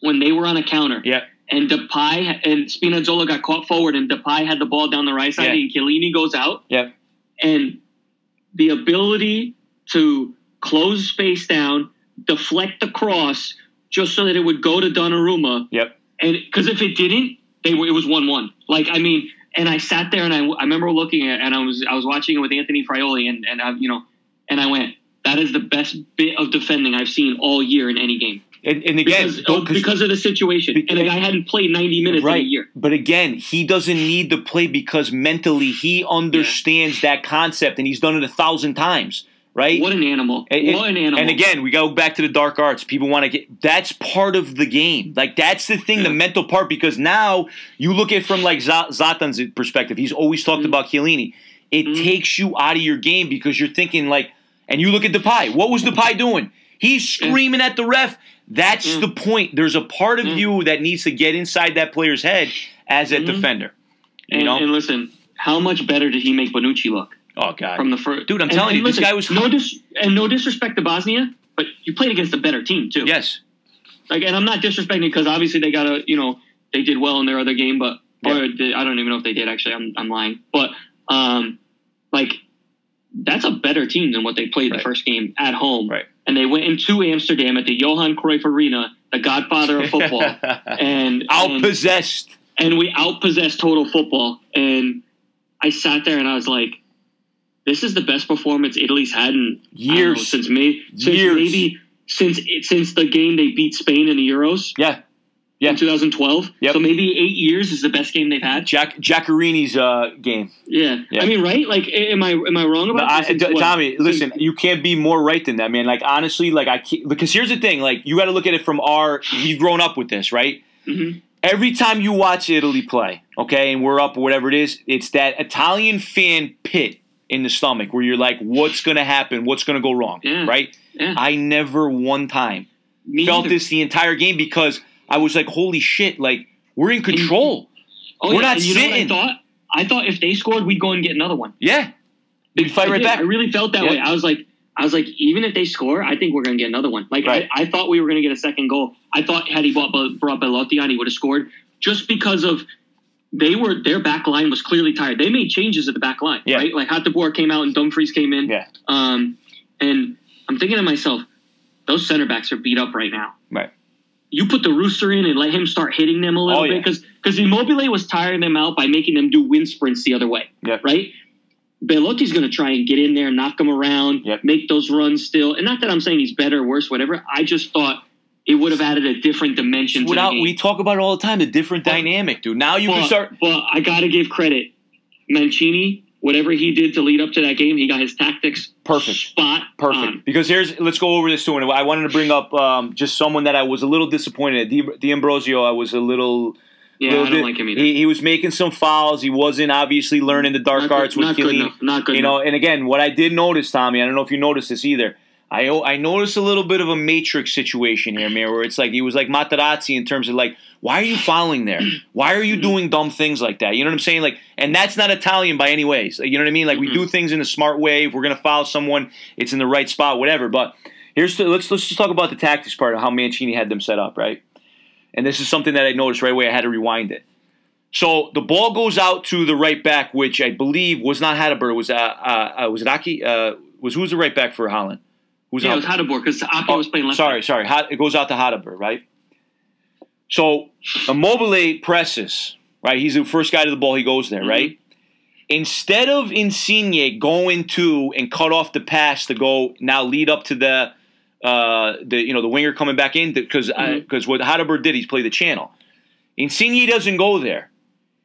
when they were on a counter. Yep. And Depay and Spinazzola got caught forward, and Depay had the ball down the right side, Yeah. and Chiellini goes out. Yep. And the ability to close space down, deflect the cross, just so that it would go to Donnarumma, Yep. and because if it didn't, they were, it was one one. Like I mean, and I sat there and I, I remember looking at and I was I was watching it with Anthony Frioli and and I, you know and I went that is the best bit of defending I've seen all year in any game And, and again, because of, because of the situation and the guy hadn't played ninety minutes in a year. But again, he doesn't need to play because mentally he understands that concept and he's done it a thousand times, right? What an animal! And- what an animal! And again, we go back to the dark arts. People want to get that's part of the game. Like that's the thing, the mental part. Because now you look at from like Zlatan's perspective. He's always talked Mhm. about Chiellini. It Mhm. takes you out of your game because you're thinking like, and you look at Depay. What was Depay doing? He's screaming at the ref. That's Mm. the point. There's a part of Mm. you that needs to get inside that player's head as a Mhm. defender. You and, know? and listen, how much better did he make Bonucci look oh God. from the first? Dude, I'm and- telling and you, this guy was- no dis- and no disrespect to Bosnia, but you played against a better team too. yes. Like, and I'm not disrespecting because obviously they got a, you know, they did well in their other game, but or the, I don't even know if they did. Actually, I'm I'm lying, but um, like that's a better team than what they played Right. the first game at home. Right. And they went into Amsterdam at the Johan Cruyff Arena, the Godfather of football, and and, Outpossessed. and we outpossessed total football. And I sat there and I was like, "This is the best performance Italy's had in don't know, Years. since May, since Years. maybe since it, since the game they beat Spain in the Euros Yeah. Yeah. in 2012. Yep. So maybe eight years is the best game they've had. Jack Giaccherini's uh, game. Yeah. Yeah. I mean, right? Like, am I am I wrong about I, this? It's what- Tommy, listen, you can't be more right than that, man. Like honestly, like I can't, because here's the thing, like you got to look at it from our we've grown up with this, right? Mhm. Every time you watch Italy play, okay, and we're up or whatever it is, it's that Italian fan pit in the stomach where you're like, what's going to happen? What's going to go wrong? Yeah. Right? Yeah. I never one time Me felt either. this the entire game because I was like, holy shit, like we're in control. Oh, we're yeah, not and you know what sitting. I thought? I thought if they scored, we'd go and get another one. Yeah. We'd fight I right did. back. I really felt that Yeah. way. I was like, I was like, even if they score, I think we're going to get another one. Like, Right. I, I thought we were going to get a second goal. I thought had he brought, brought Belotti on, he would have scored just because of they were their back line was clearly tired. They made changes at the back line, Yeah. right? Like Hateboer came out and Dumfries came in. Yeah. Um, and I'm thinking to myself, those center backs are beat up right now. Right. You put the rooster in and let him start hitting them a little Oh, bit yeah. because because Immobile was tiring them out by making them do wind sprints the other way Yeah. right? Belotti's going to try and get in there, knock them around, Yep. make those runs still. And not that I'm saying he's better, worse, whatever. I just thought it would have added a different dimension to Without the game. we talk about it all the time, the different But- dynamic, dude. Now you but, can start but I got to give credit. Mancini, whatever he did to lead up to that game, he got his tactics Perfect. spot Perfect. on. Because here's let's go over this too. And I wanted to bring up um, just someone that I was a little disappointed at. D'Ambrosio, I was a little. Yeah, little I don't di- like him either. He, he was making some fouls. He wasn't obviously learning the dark not arts good, with not good Chiellini. enough. Not good You know, enough. and again, what I did notice, Tommy, I don't know if you noticed this either. I I noticed a little bit of a matrix situation here, man, where it's like he was like Materazzi in terms of like, why are you fouling there? Why are you doing dumb things like that? You know what I'm saying? Like, and that's not Italian by any ways. You know what I mean? Like we do things in a smart way. If we're gonna foul someone, it's in the right spot, whatever. But here's the, let's let's just talk about the tactics part of how Mancini had them set up, right? And this is something that I noticed right away. I had to rewind it. So the ball goes out to the right back, which I believe was not Hateboer. Was uh, uh, uh was it Aki? Uh, was who was the right back for Holland? Who's yeah, the it was Hateboer because Ake Oh, was playing left. sorry, back. sorry. It goes out to Hateboer, right? So Immobile presses, right? He's the first guy to the ball. He goes there, Mhm. right? Instead of Insigne going to and cut off the pass to go now lead up to the uh, the you know the winger coming back in because because what Hateboer did, he's played the channel. Insigne doesn't go there.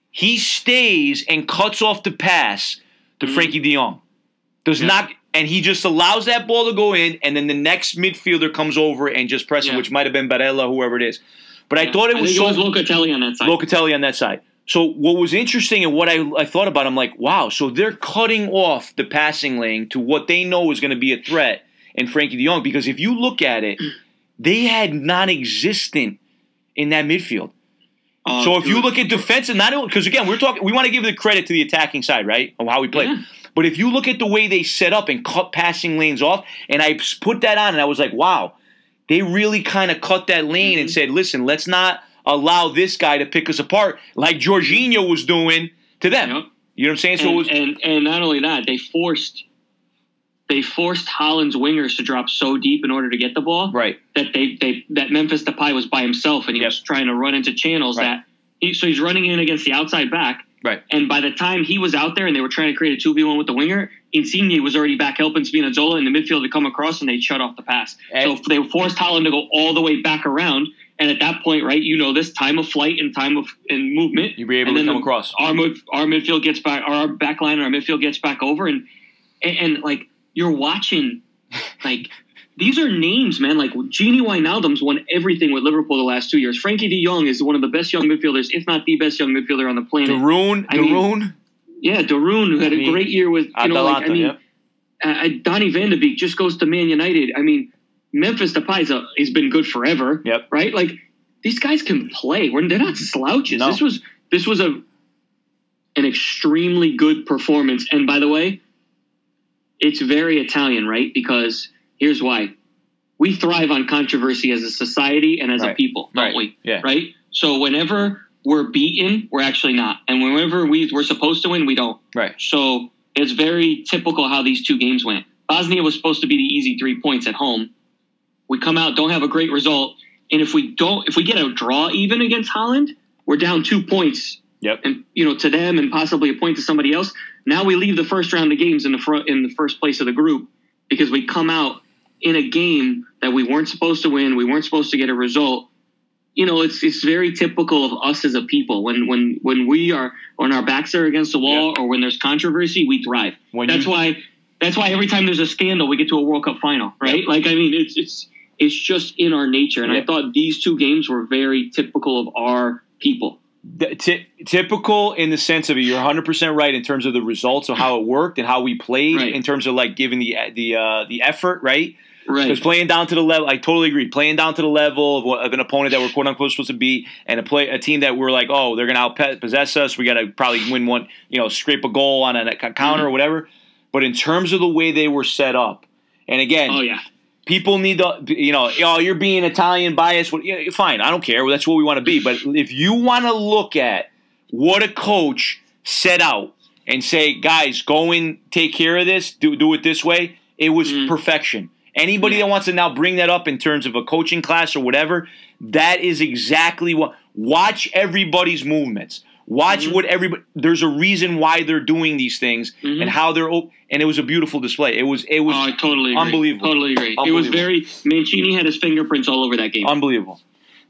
He stays and cuts off the pass to Mhm. Frenkie De Jong. Does Yeah. not, and he just allows that ball to go in, and then the next midfielder comes over and just presses, Yeah. which might have been Barella, whoever it is. But I Yeah. thought it was think so it was Locatelli on that side. Locatelli on that side. So what was interesting and what I, I thought about, I'm like, wow, so they're cutting off the passing lane to what they know is going to be a threat in Frenkie De Jong. Because if you look at it, they had non-existent in that midfield. Uh, So if you look at defensive, not because again we're talking, we want to give the credit to the attacking side, right, of how we play. Yeah. But if you look at the way they set up and cut passing lanes off, and I put that on, and I was like, wow, they really kind of cut that lane and Mhm. said, listen, let's not allow this guy to pick us apart like Jorginho was doing to them. Yep. You know what I'm saying? So it and, was, and and not only that, they forced they forced Holland's wingers to drop so deep in order to get the ball right, that they, they that Memphis Depay was by himself and he Yep. was trying to run into channels Right. that he, so he's running in against the outside back. Right. And by the time he was out there and they were trying to create a two v one with the winger, Insigne was already back helping Spinazzola in the midfield to come across and they shut off the pass. And- so they forced Holland to go all the way back around. And at that point, right, you know this time of flight and time of and movement. You'll be able to come the- across. Our our midfield gets back, our back line, our midfield gets back over, and, and and like you're watching, like these are names, man. Like Gini Wijnaldum's won everything with Liverpool the last two years. Frenkie De Jong is one of the best young midfielders, if not the best young midfielder on the planet. de Roon, I mean, de Roon, Yeah, de Roon, who had I a mean, great year with you know, like I Atalanta, mean, yeah. uh, uh, Donny Van de Beek just goes to Man United. I mean, Memphis Depay's a, he's been good forever, Yep. right? Like these guys can play. We're, they're not slouches. No. This was this was a an extremely good performance. And by the way, it's very Italian, right? Because here's why: we thrive on controversy as a society and as a people, don't Right. we? Yeah. Right. So whenever we're beaten, we're actually not. And whenever we we're supposed to win, we don't. Right. So it's very typical how these two games went. Bosnia was supposed to be the easy three points at home. We come out, don't have a great result, and if we don't, if we get a draw even against Holland, we're down two points, Yep. and you know to them and possibly a point to somebody else. Now we leave the first round of games in the front in the first place of the group because we come out in a game that we weren't supposed to win. We weren't supposed to get a result. You know, it's it's very typical of us as a people. When when when we are when our backs are against the wall or when there's controversy, we thrive. When that's you- why that's why every time there's a scandal, we get to a World Cup final, right? Like I mean, it's it's it's just in our nature. And Yeah. I thought these two games were very typical of our people. The- ty- typical in the sense of it, you're 100 percent right in terms of the results of how it worked and how we played Right. in terms of like giving the the uh, the effort, right? Right. Because playing down to the level, I totally agree. Playing down to the level of, what, of an opponent that we're quote unquote supposed to be, and a play a team that we're like, oh, they're going to possess us. We got to probably win one, you know, scrape a goal on a, counter or whatever. But in terms of the way they were set up, and again, oh yeah. people need to, you know, oh, you're being Italian biased. Well, yeah, fine, I don't care. That's what we want to be. But if you want to look at what a coach set out and say, guys, go and take care of this, do do it this way, it was Mhm. perfection. Anybody that wants to now bring that up in terms of a coaching class or whatever, that is exactly what. Watch everybody's movements. Watch Mhm. what everybody. There's a reason why they're doing these things Mhm. and how they're. op- And it was a beautiful display. It was. It was. oh, I totally agree. unbelievable. Totally agree. It was very Mancini had his fingerprints all over that game. Unbelievable.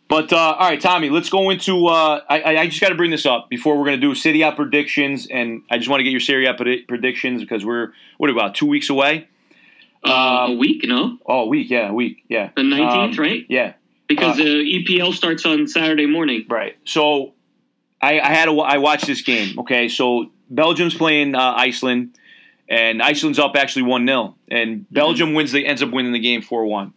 But uh, all right, Tommy, let's go into. Uh, I, I- just got to bring this up before we're going to do Serie A predictions, and I just want to get your Serie A predi- predictions because we're what about two weeks away? Uh, a week, no, Oh, a week, yeah, a week, yeah, the nineteenth, Um, right? yeah, Because uh, the EPL starts on Saturday morning. right. So I, I had a, I watched this game. Okay, so Belgium's playing uh, Iceland, and Iceland's up actually one 0 and Belgium wins the ends up winning the game four one.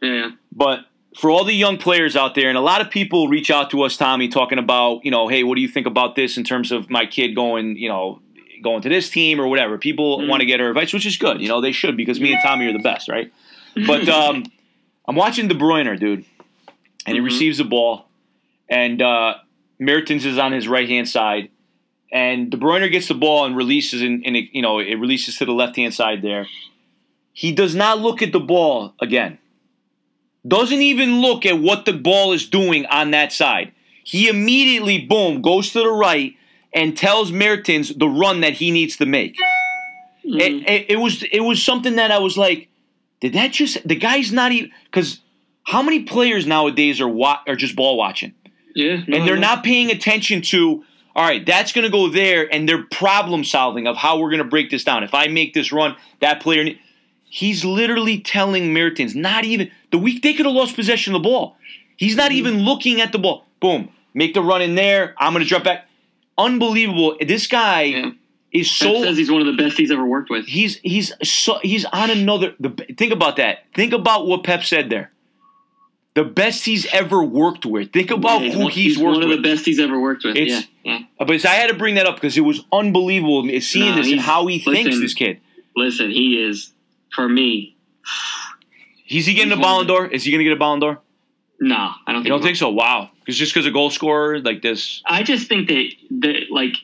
Yeah, yeah. But for all the young players out there, and a lot of people reach out to us, Tommy, talking about, you know, hey, what do you think about this in terms of my kid going, you know, going to this team or whatever. People Mhm. want to get our advice, which is good. You know, they should because me and Tommy are the best, right? But um, I'm watching De Bruyne, dude, and he Mhm. receives the ball, and uh, Mertens is on his right hand side, and De Bruyne gets the ball and releases, and, and it, you know it releases to the left hand side there. He does not look at the ball again. Doesn't even look at what the ball is doing on that side. He immediately, boom, goes to the right and tells Mertens the run that he needs to make. Mhm. It, it, it was it was something that I was like, did that just the guy's not even because how many players nowadays are wa- are just ball watching yeah, no, and they're not paying attention to all right that's going to go there and they're problem solving of how we're going to break this down if i make this run that player ne- he's literally telling mertens not even the week they could have lost possession of the ball he's not Mhm. even looking at the ball boom make the run in there i'm going to drop back unbelievable this guy Yeah. is so says he's one of the best he's ever worked with. he's he's so he's on another the think about that think about what pep said there the best he's ever worked with think about Yeah, who one- he's, worked with. one of the best he's ever worked with. It's- yeah, yeah. Uh, but I had to bring that up because it was unbelievable seeing No, this and how he thinks this kid. Listen, he is for me. Is he getting a Ballon d'Or? Is he going to get a Ballon d'Or? No, I don't think. You don't think so? Wow. Because just because a goal scorer like this. I just think that that like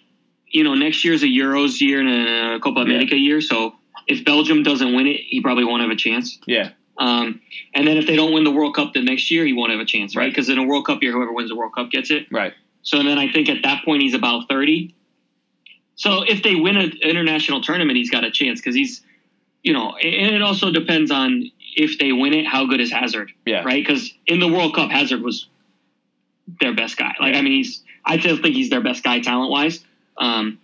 you know next year's a Euros year and a Copa Yeah. America year. So if Belgium doesn't win it, he probably won't have a chance. Yeah. Um, and then if they don't win the World Cup the next year, he won't have a chance, right? Right. Because in a World Cup year, whoever wins the World Cup gets it. Right. So then I think at that point he's about thirty. So if they win an international tournament, he's got a chance because he's, you know, and it also depends on if they win it, how good is Hazard, Yeah. right? Because in the World Cup, Hazard was their best guy. Like I mean, he's I still think he's their best guy talent wise. Um,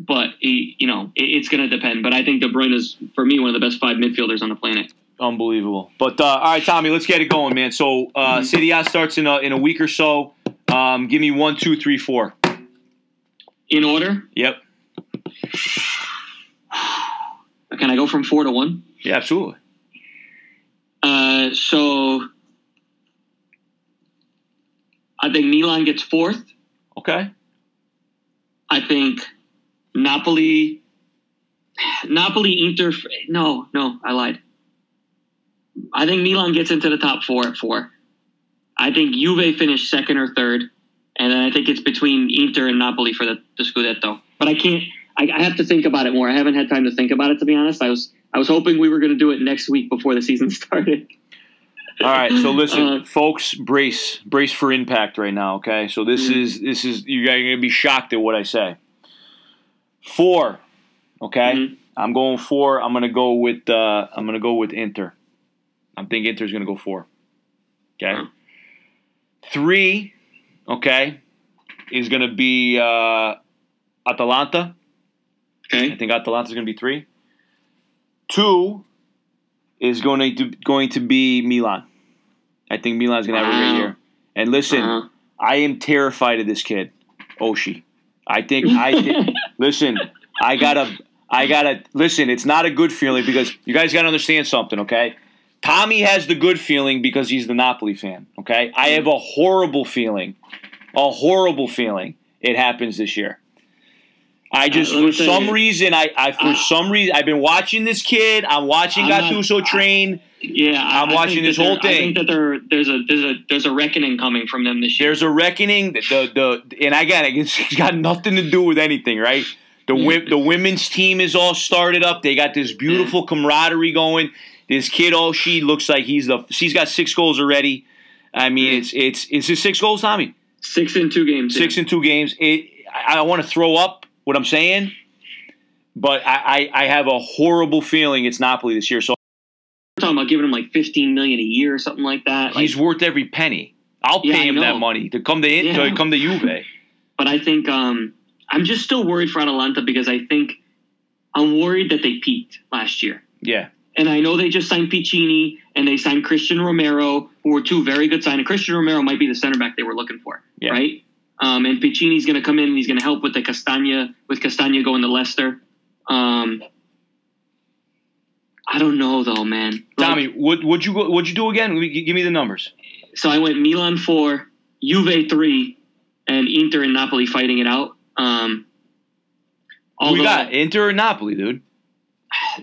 but he, you know, it, it's going to depend. But I think De Bruyne is for me one of the best five midfielders on the planet. Unbelievable. But uh, all right, Tommy, let's get it going, man. So uh, Mhm. Serie A starts in a, in a week or so. Um, give me one, two, three, four. In order, Yep. can I go from four to one? Yeah, absolutely. Uh, so I think Milan gets fourth. Okay. I think Napoli, Napoli, Inter. No, no, I lied. I think Milan gets into the top four at four. I think Juve finished second or third, and then I think it's between Inter and Napoli for the, the Scudetto. But I can't. I, I have to think about it more. I haven't had time to think about it to be honest. I was I was hoping we were going to do it next week before the season started. All right, so listen, Uh, folks, brace, brace for impact right now. Okay, so this Mhm. is this is you're gonna be shocked at what I say. Four, okay. Mhm. I'm going four. I'm gonna go with uh, I'm gonna go with Inter. I'm thinking Inter's gonna go four. Okay. Wow. Three, okay, is gonna be uh, Atalanta. I Okay. think Atalanta's going to be three. Two is going to going to be Milan. I think Milan's going to have a great year. And listen, Uh-huh. I am terrified of this kid, Oshi. I think I think. listen, I gotta I gotta listen. It's not a good feeling because you guys got to understand something, okay? Tommy has the good feeling because he's the Napoli fan. Okay, I have a horrible feeling, a horrible feeling. It happens this year. I just for some you. reason I, I for Uh, some reason I've been watching this kid. I'm watching I'm not- Gattuso I- train. Yeah, I- I'm I watching this whole there- I think that there there's a there's a there's a reckoning coming from them this year. There's a reckoning. The the and again, it's got nothing to do with anything, right? The wi- the women's team is all started up. They got this beautiful camaraderie going. This kid, oh, she looks like he's the. She's got six goals already. I mean, it's it's it's his six goals, Tommy. Six in two games. Six in two games. It. I, I want to throw up what I'm saying, but I, I I have a horrible feeling it's Napoli this year. So We're talking about giving him like 15 million a year or something like that. Like, he's worth every penny. I'll pay I him that money to come to Yeah. to come to Juve. but I think um, I'm just still worried for Atalanta because I think I'm worried that they peaked last year. Yeah. And I know they just signed Piccini and they signed Cristian Romero, who were two very good signings. Cristian Romero might be the center back they were looking for, Yeah. right? Um, and Piccini's going to come in and he's going to help with the Castagna, with Castagna going to Leicester. Um, I don't know though, man. Like, Tommy, what would you go, what'd you do again? Give me the numbers. so I went Milan four, Juve three, and Inter and Napoli fighting it out. Um, Who we got Inter or Napoli, dude?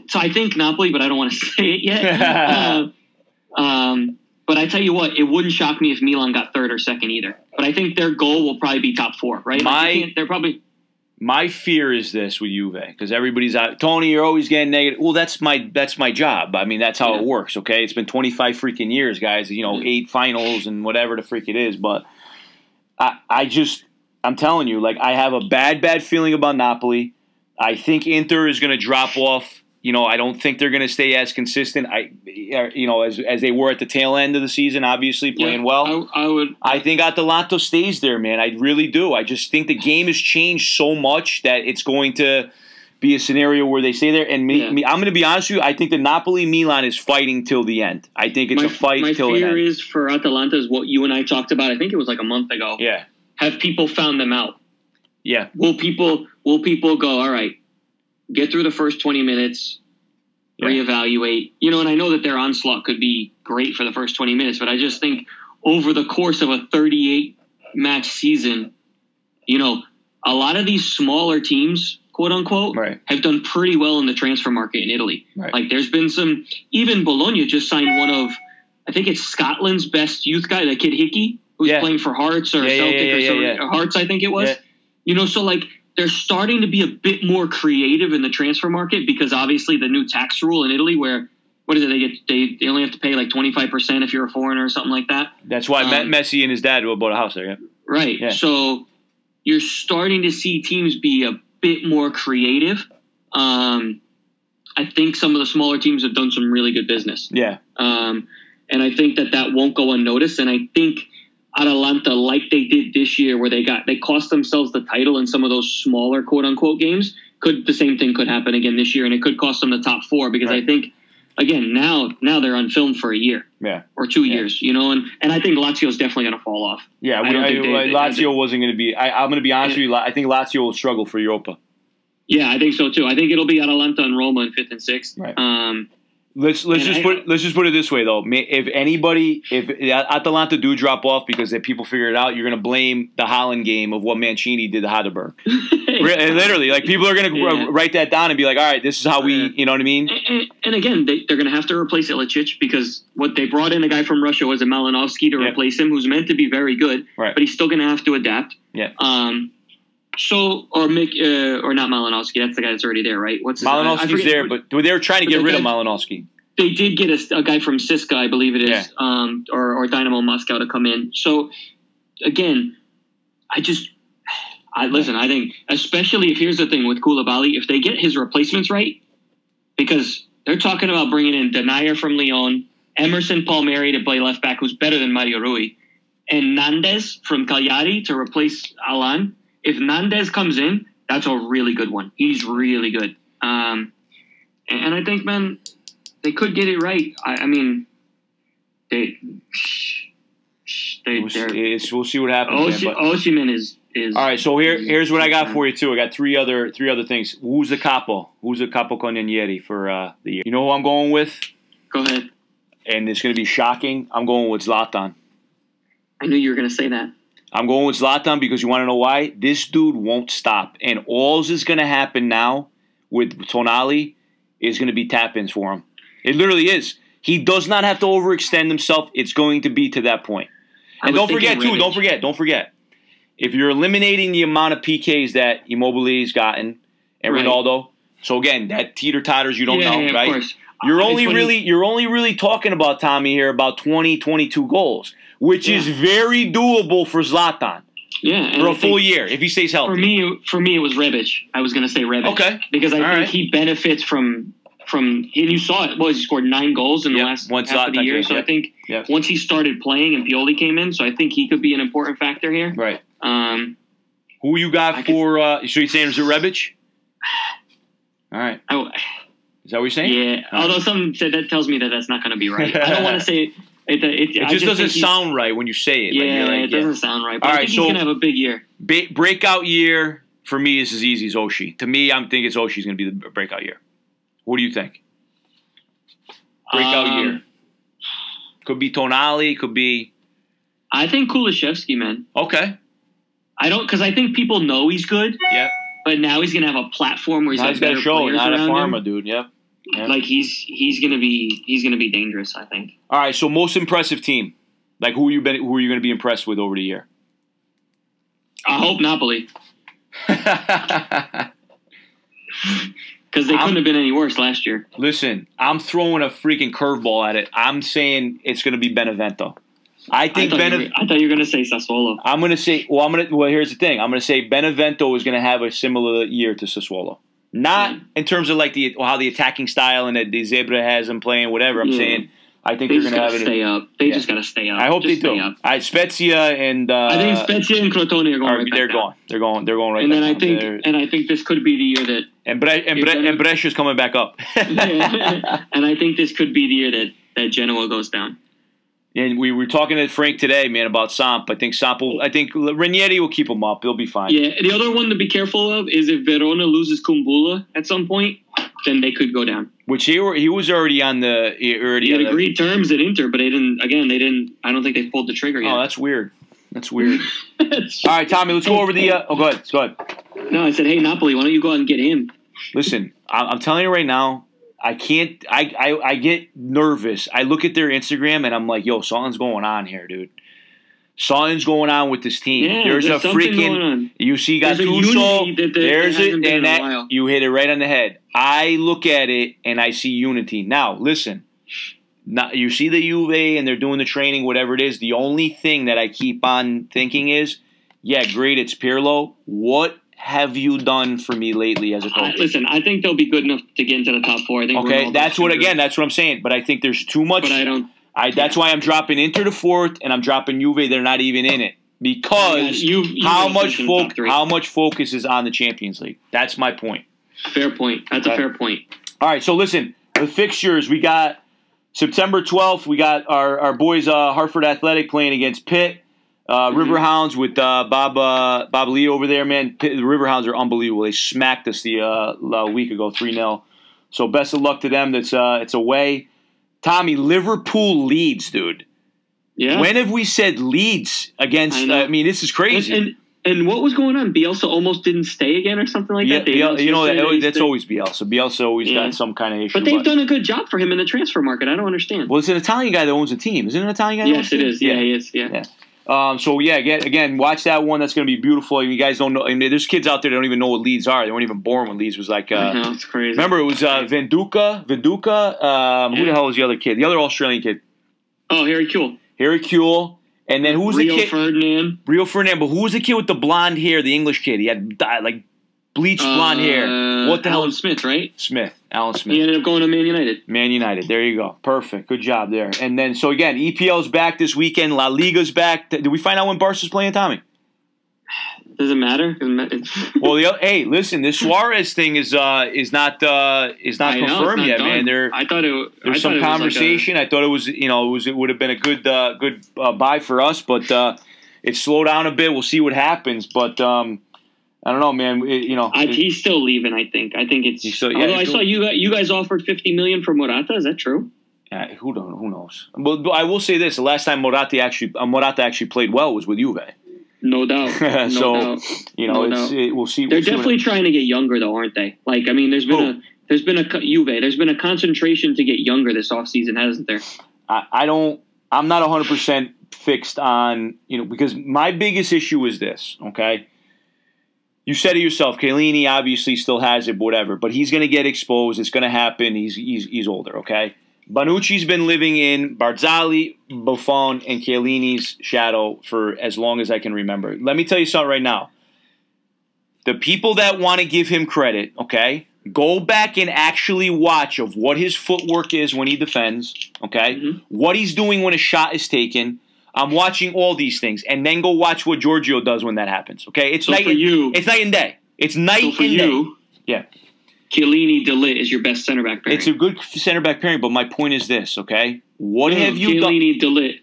so I think Napoli, but I don't want to say it yet. uh, um, but I tell you what, it wouldn't shock me if Milan got third or second either. But I think their goal will probably be top four, right? My- can't- they're probably My fear is this with Juve because everybody's out. Tony, you're always getting negative. Well, that's my that's my job. I mean, that's how Yeah. it works. Okay, it's been 25 freaking years, guys. You know, eight finals and whatever the freak it is. But I I just I'm telling you, like I have a bad bad feeling about Napoli. I think Inter is going to drop off. You know, I don't think they're going to stay as consistent. I, you know, as as they were at the tail end of the season. Obviously, playing yeah, well. I, I would. I think Atalanta stays there, man. I really do. I just think the game has changed so much that it's going to be a scenario where they stay there. And me, Yeah. me I'm going to be honest with you. I think the Napoli Milan is fighting till the end. I think it's my, a fight my till the fear is for Atalanta is what you and I talked about. I think it was like a month ago. yeah, Have people found them out? yeah, Will people will people go? All right, get through the first twenty minutes, Yeah. reevaluate. You know, and I know that their onslaught could be great for the first twenty minutes, but I just think over the course of a thirty-eight match season, you know, a lot of these smaller teams, quote unquote, right, have done pretty well in the transfer market in Italy. right. Like there's been some even Bologna just signed one of I think it's Scotland's best youth guy, that kid Hickey, who's Yeah. playing for Hearts or Yeah, Celtic or. Hearts, I think it was. You know, so like they're starting to be a bit more creative in the transfer market because obviously the new tax rule in Italy where what is it? They get they, they only have to pay like twenty five percent if you're a foreigner or something like that. That's why um, Messi and his dad bought a house there. Yeah, Right. Yeah. So you're starting to see teams be a bit more creative. Um, I think some of the smaller teams have done some really good business. yeah, Um, and I think that that won't go unnoticed. And I think Atalanta, like they did this year, where they got they cost themselves the title in some of those smaller quote unquote games, could the same thing could happen again this year, and it could cost them the top four because Right. I think again now now they're on film for a year yeah, or two Yeah. years, you know, and and I think Lazio's definitely going to fall off. yeah. I We, don't I, think they- Lazio wasn't going to be. I, I'm going to be honest with you. I think Lazio will struggle for Europa. Yeah, I think so too. I think it'll be Atalanta and Roma in fifth and sixth. Right. Um, Let's let's And just I- put let's just put it this way though. If anybody, if Atalanta do drop off because if people figure it out, you're going to blame the Holland game of what Mancini did to Hateboer. Literally, like people are going to Yeah. write that down and be like, "All right, this is how we," you know what I mean? And, and- and again, they, they're going to have to replace Ilicic because what they brought in a guy from Russia was a Malinovsky to Yeah. replace him, who's meant to be very good, Right. but he's still going to have to adapt. Yeah. Um. So, or Mick, uh, or not Malinovsky. That's the guy that's already there, right? What's his, Malinowski's there, but they were trying to get rid of Malinowski. they did get a, a guy from CSKA, I believe it is, Yeah. um, or, or Dynamo Moscow to come in. So again, I just, I listen. I think, especially if here's the thing with Koulibaly, if they get his replacements right, because they're talking about bringing in Denayer from Lyon, Emerson Palmieri to play left back, who's better than Mario Rui, and Nández from Cagliari to replace Alan. If Nández comes in, that's a really good one. He's really good. Um, and, and I think, man, they could get it right. I, I mean, they, they, We'll, see, it's- we'll see what happens. man, Osimhen is is. all right, so here here's what I got for you too. I got three other three other things. Who's the capo? Who's the capocannoniere for uh, the year? You know who I'm going with, Go ahead. and it's going to be shocking. I'm going with Zlatan. I knew you were going to say that. I'm going with Zlatan because you want to know why? This dude won't stop. And all's is going to happen now with Tonali is going to be tap ins for him. It literally is. He does not have to overextend himself. It's going to be to that point. And don't forget, too, don't forget, don't forget. If you're eliminating the amount of PKs that Immobile's gotten and Right. Ronaldo, so again, that teeter totters you don't yeah, know, yeah, right? Of course. You're only really you're only really talking about Tommy here about 20, 22 goals, which is very doable for Zlatan yeah for I a full year if he stays healthy. For me, for me, it was Rebic. I was going to say Rebic. Okay. Because I All think right. he benefits from from and you saw it. Was he scored nine goals in the last once half of the year? came, So yep. I think Yep. once he started playing and Pioli came in, so I think he could be an important factor here. right. Um, Who you I got could- for? Uh, so you saying is it Rebic? All right. I, Is that what you're saying? yeah. Although some said that tells me that that's not going to be right. I don't want to say it. It, it, It I just, doesn't sound right when you say it. Like, Yeah, you're like, it doesn't sound right. But All I right, think so- he's to have a big year. Ba- breakout year for me is as easy as Oshi. To me, I'm thinking it's Oshi's going to be the breakout year. What do you think? Breakout Um, year. Could be Tonali. Could be I think Kulusevski, man. okay. I don't because I think people know he's good, Yeah. but now he's gonna have a platform where he's Now he's got a better show. Not Parma, him. dude. Yeah. Yeah. Like he's he's gonna be he's gonna be dangerous. I think. All right. So most impressive team. Like who you been? Who are you going to be impressed with over the year? I hope Napoli because they I'm- couldn't have been any worse last year. Listen, I'm throwing a freaking curveball at it. I'm saying it's going to be Benevento. I I think thought, you Benevento. I thought you were gonna say Sassuolo. I'm going to say. Well, I'm going to. Well, here's the thing. I'm going to say Benevento is going to have a similar year to Sassuolo. Not Yeah. in terms of like the how the attacking style and that De Zerbi has them playing whatever. I'm Yeah. saying I think They they're going to have it. stay up. They Yeah. just gotta stay up. I hope Just they do. up. right, Spezia and uh, I think Spezia and Crotone are going are- right they're going. They're going. They're going right. And then I down. think, They're- and I think this could be the year that, and Bre- and, Bre- and Brescia's coming back up. and I think this could be the year that that Genoa goes down. And we were talking to Frank today, man, about Samp. I think Samp will. I think Ranieri will keep him up. He'll be fine. Yeah, the other one to be careful of is if Verona loses Kumbulla at some point, then they could go down. Which he were, he was already on the he already He had on the- agreed terms at Inter, but they didn't. Again, they didn't. I don't think they pulled the trigger yet. Oh, that's weird. That's weird. All right, Tommy, let's go over the. Uh, oh, go ahead. Go ahead. no, I said, hey Napoli, why don't you go out and get him? Listen, I'm telling you right now, I can't. I, I I get nervous. I look at their Instagram and I'm like, yo, something's going on here, dude. Something's going on with this team. Yeah, there's, there's a freaking. You see, There's a Gattuso. that- that there's it, and that you hit it right on the head. I look at it and I see unity. Now, listen. Now, you see the Juve and they're doing the training, whatever it is. The only thing that I keep on thinking is, yeah, great, it's Pirlo. What have you done for me lately as a I, coach? listen, I think they'll be good enough to get into the top four. I think. Okay, that's what again. That's what I'm saying. But I think there's too much. But I don't. I that's why I'm dropping Inter to fourth, and I'm dropping Juve. They're not even in it because Yeah, you- you how much in the top foc- three. how much focus is on the Champions League. That's my point. Fair point. That's a fair point. All right, so listen, the fixtures we got September 12th. We got our our boys uh, Hartford Athletic playing against Pitt. Uh, Mhm. Riverhounds with uh, Bob uh, Bob Lee over there, man. The Riverhounds are unbelievable. They smacked us the uh, week ago, three 0 So best of luck to them. That's uh, it's away. Tommy, Liverpool Leeds, dude. Yeah. When have we said Leeds against? I I, mean, this is crazy. and and what was going on? Bielsa almost didn't stay again, or something like yeah, that. Announced you know that, that's always Bielsa. Bielsa always Yeah. got some kind of issue. But they've done a good job for him in the transfer market. I don't understand. well, it's an Italian guy that owns a team. Isn't it an Italian guy? yes, it is. Yeah, he is. Yeah. Yeah. Um, so yeah, again, again, watch that one. That's going to be beautiful. You guys don't know. I mean, there's kids out there that don't even know what Leeds are. They weren't even born when Leeds was like. Uh, know, it's crazy. remember, it was uh, Viduka. Viduka. Um, Who the hell was the other kid? The other Australian kid, Oh, Harry Kewell. Harry Kewell. And then who was Rio the kid? Rio Ferdinand. Rio Ferdinand. But who was the kid with the blonde hair? The English kid. He had like bleached blonde hair. Uh, What the hell? Alan Smith, right? Smith. Alan Smith. He ended up going to Man United. Man United. There you go. Perfect. Good job there. And then, so again, EPL's back this weekend. La Liga's back. Did we find out when Barca's playing, Tommy? Does it matter? Doesn't ma- it's- Well, the, hey, listen, this Suarez thing is uh is not uh is not know, confirmed not yet, done. man. There I thought it. There's thought some it was like a- conversation. I thought it was you know it was it would have been a good uh, good uh, buy for us, but uh, it slowed down a bit. We'll see what happens, but um, I don't know, man. It- you know, I, he's still leaving. I think. I think it's. Still- yeah, although I saw you guys, you guys offered fifty million for Morata. Is that true? uh, who don't who knows? But, but I will say this: the last time Morata actually uh, Morata actually played well was with Juve. No doubt. No So, doubt. You know, No it's it, we'll see. They're we'll see definitely trying to get younger, though, aren't they? Like, I mean, there's been Who? a there's been a Juve. There's been a concentration to get younger this offseason, hasn't there? I, I don't. I'm not 100 percent fixed on you know because my biggest issue is this. Okay, you said it yourself. Chiellini obviously still has it, whatever, but he's going to get exposed. It's going to happen. He's he's he's older. Okay. Bonucci's been living in Barzagli, Buffon, and Chiellini's shadow for as long as I can remember. Let me tell you something right now. The people that want to give him credit, okay, go back and actually watch of what his footwork is when he defends, okay, Mhm. what he's doing when a shot is taken. I'm watching all these things, and then go watch what Giorgio does when that happens. Okay, it's So night. for and, you, it's night and day. It's night so for and day. Yeah. Chiellini de Ligt is your best center back pairing. It's a good center back pairing, but my point is this, okay? What No, have you done? Chiellini de Ligt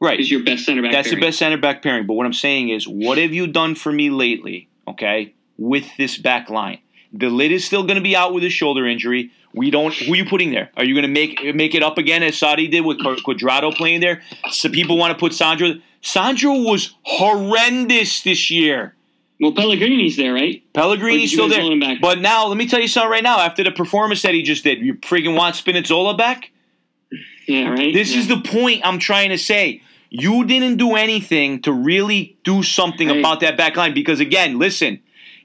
Right. is your best center back. That's the best center back pairing. But what I'm saying is, what have you done for me lately, okay, with this back line? De Ligt is still going to be out with a shoulder injury. We don't. Who are you putting there? Are you going to make make it up again as Sarri did with Cuadrado playing there? So people want to put Sandro. Sandro was horrendous this year. Well, Pellegrini's there, right? Pellegrini's still there. loan him back? But now, let me tell you something right now. After the performance that he just did, you freaking want Spinazzola back? Yeah, right. This yeah. is the point I'm trying to say. You didn't do anything to really do something Right. about that back line because, again, listen,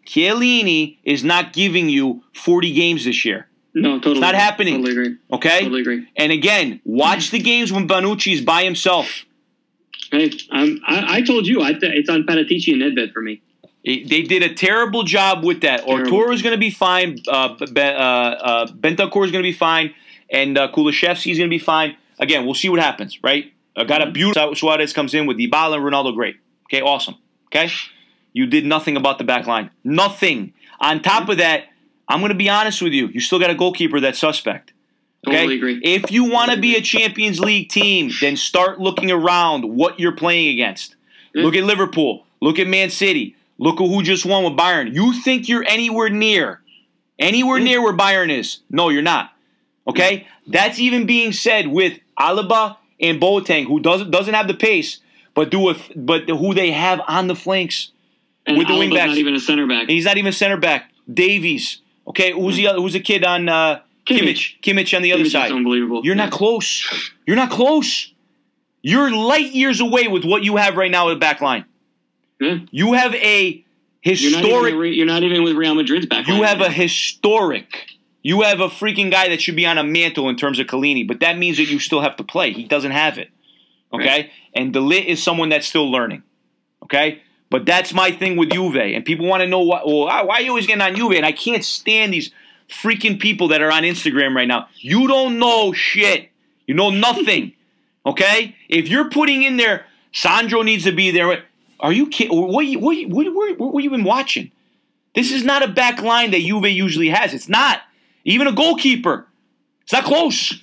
Chiellini is not giving you 40 games this year. No totally not happening. Totally agree. Okay? Totally agree. And again, watch the games when Bonucci's by himself. Hey, I, I told you, I th- it's on Paratici and Nedved for me. It- They did a terrible job with that. Terrible. Is going to be fine. Uh, Be- uh, uh, Bentancur is going to be fine. And uh, Kulusevski is going to be fine. Again, we'll see what happens, right? I got a beautiful Suarez comes in with Dybala and Ronaldo. Great. Okay, awesome. Okay? You did nothing about the back line. Nothing. On top of that, I'm going to be honest with you. You still got a goalkeeper that's suspect. Okay? Totally agree. If you want to be a Champions League team, then start looking around what you're playing against. Yeah. Look at Liverpool. Look at Man City. Look at who just won with Bayern. You think you're anywhere near, anywhere Yeah. near where Bayern is? No, you're not. Okay, that's even being said with Alaba and Boateng, who doesn't doesn't have the pace, but do a, but who they have on the flanks. And with the Alba's wingbacks. not even a center back. And he's not even center back. Davies. Okay, who's the other, who's the kid on uh, Kimmich? Kimmich on the other Kimmich side. unbelievable. You're not close. You're not close. You're light years away with what you have right now at the back line. Yeah. You have a You're not, even, historic. you're not even with Real Madrid's back. Line. You have a historic. You have a freaking guy that should be on a mantle in terms of Chiellini, but that means that you still have to play. He doesn't have it. Okay? Right. And de Ligt is someone that's still learning. Okay? But that's my thing with Juve. And people want to know why, well, why are you always getting on Juve? And I can't stand these freaking people that are on Instagram right now. You don't know shit. You know nothing. okay? If you're putting in there, Sandro needs to be there. Are you kidding? What, what, what, what, what, what you been watching? This is not a back line that Juve usually has. It's not. Even a goalkeeper. It's not close.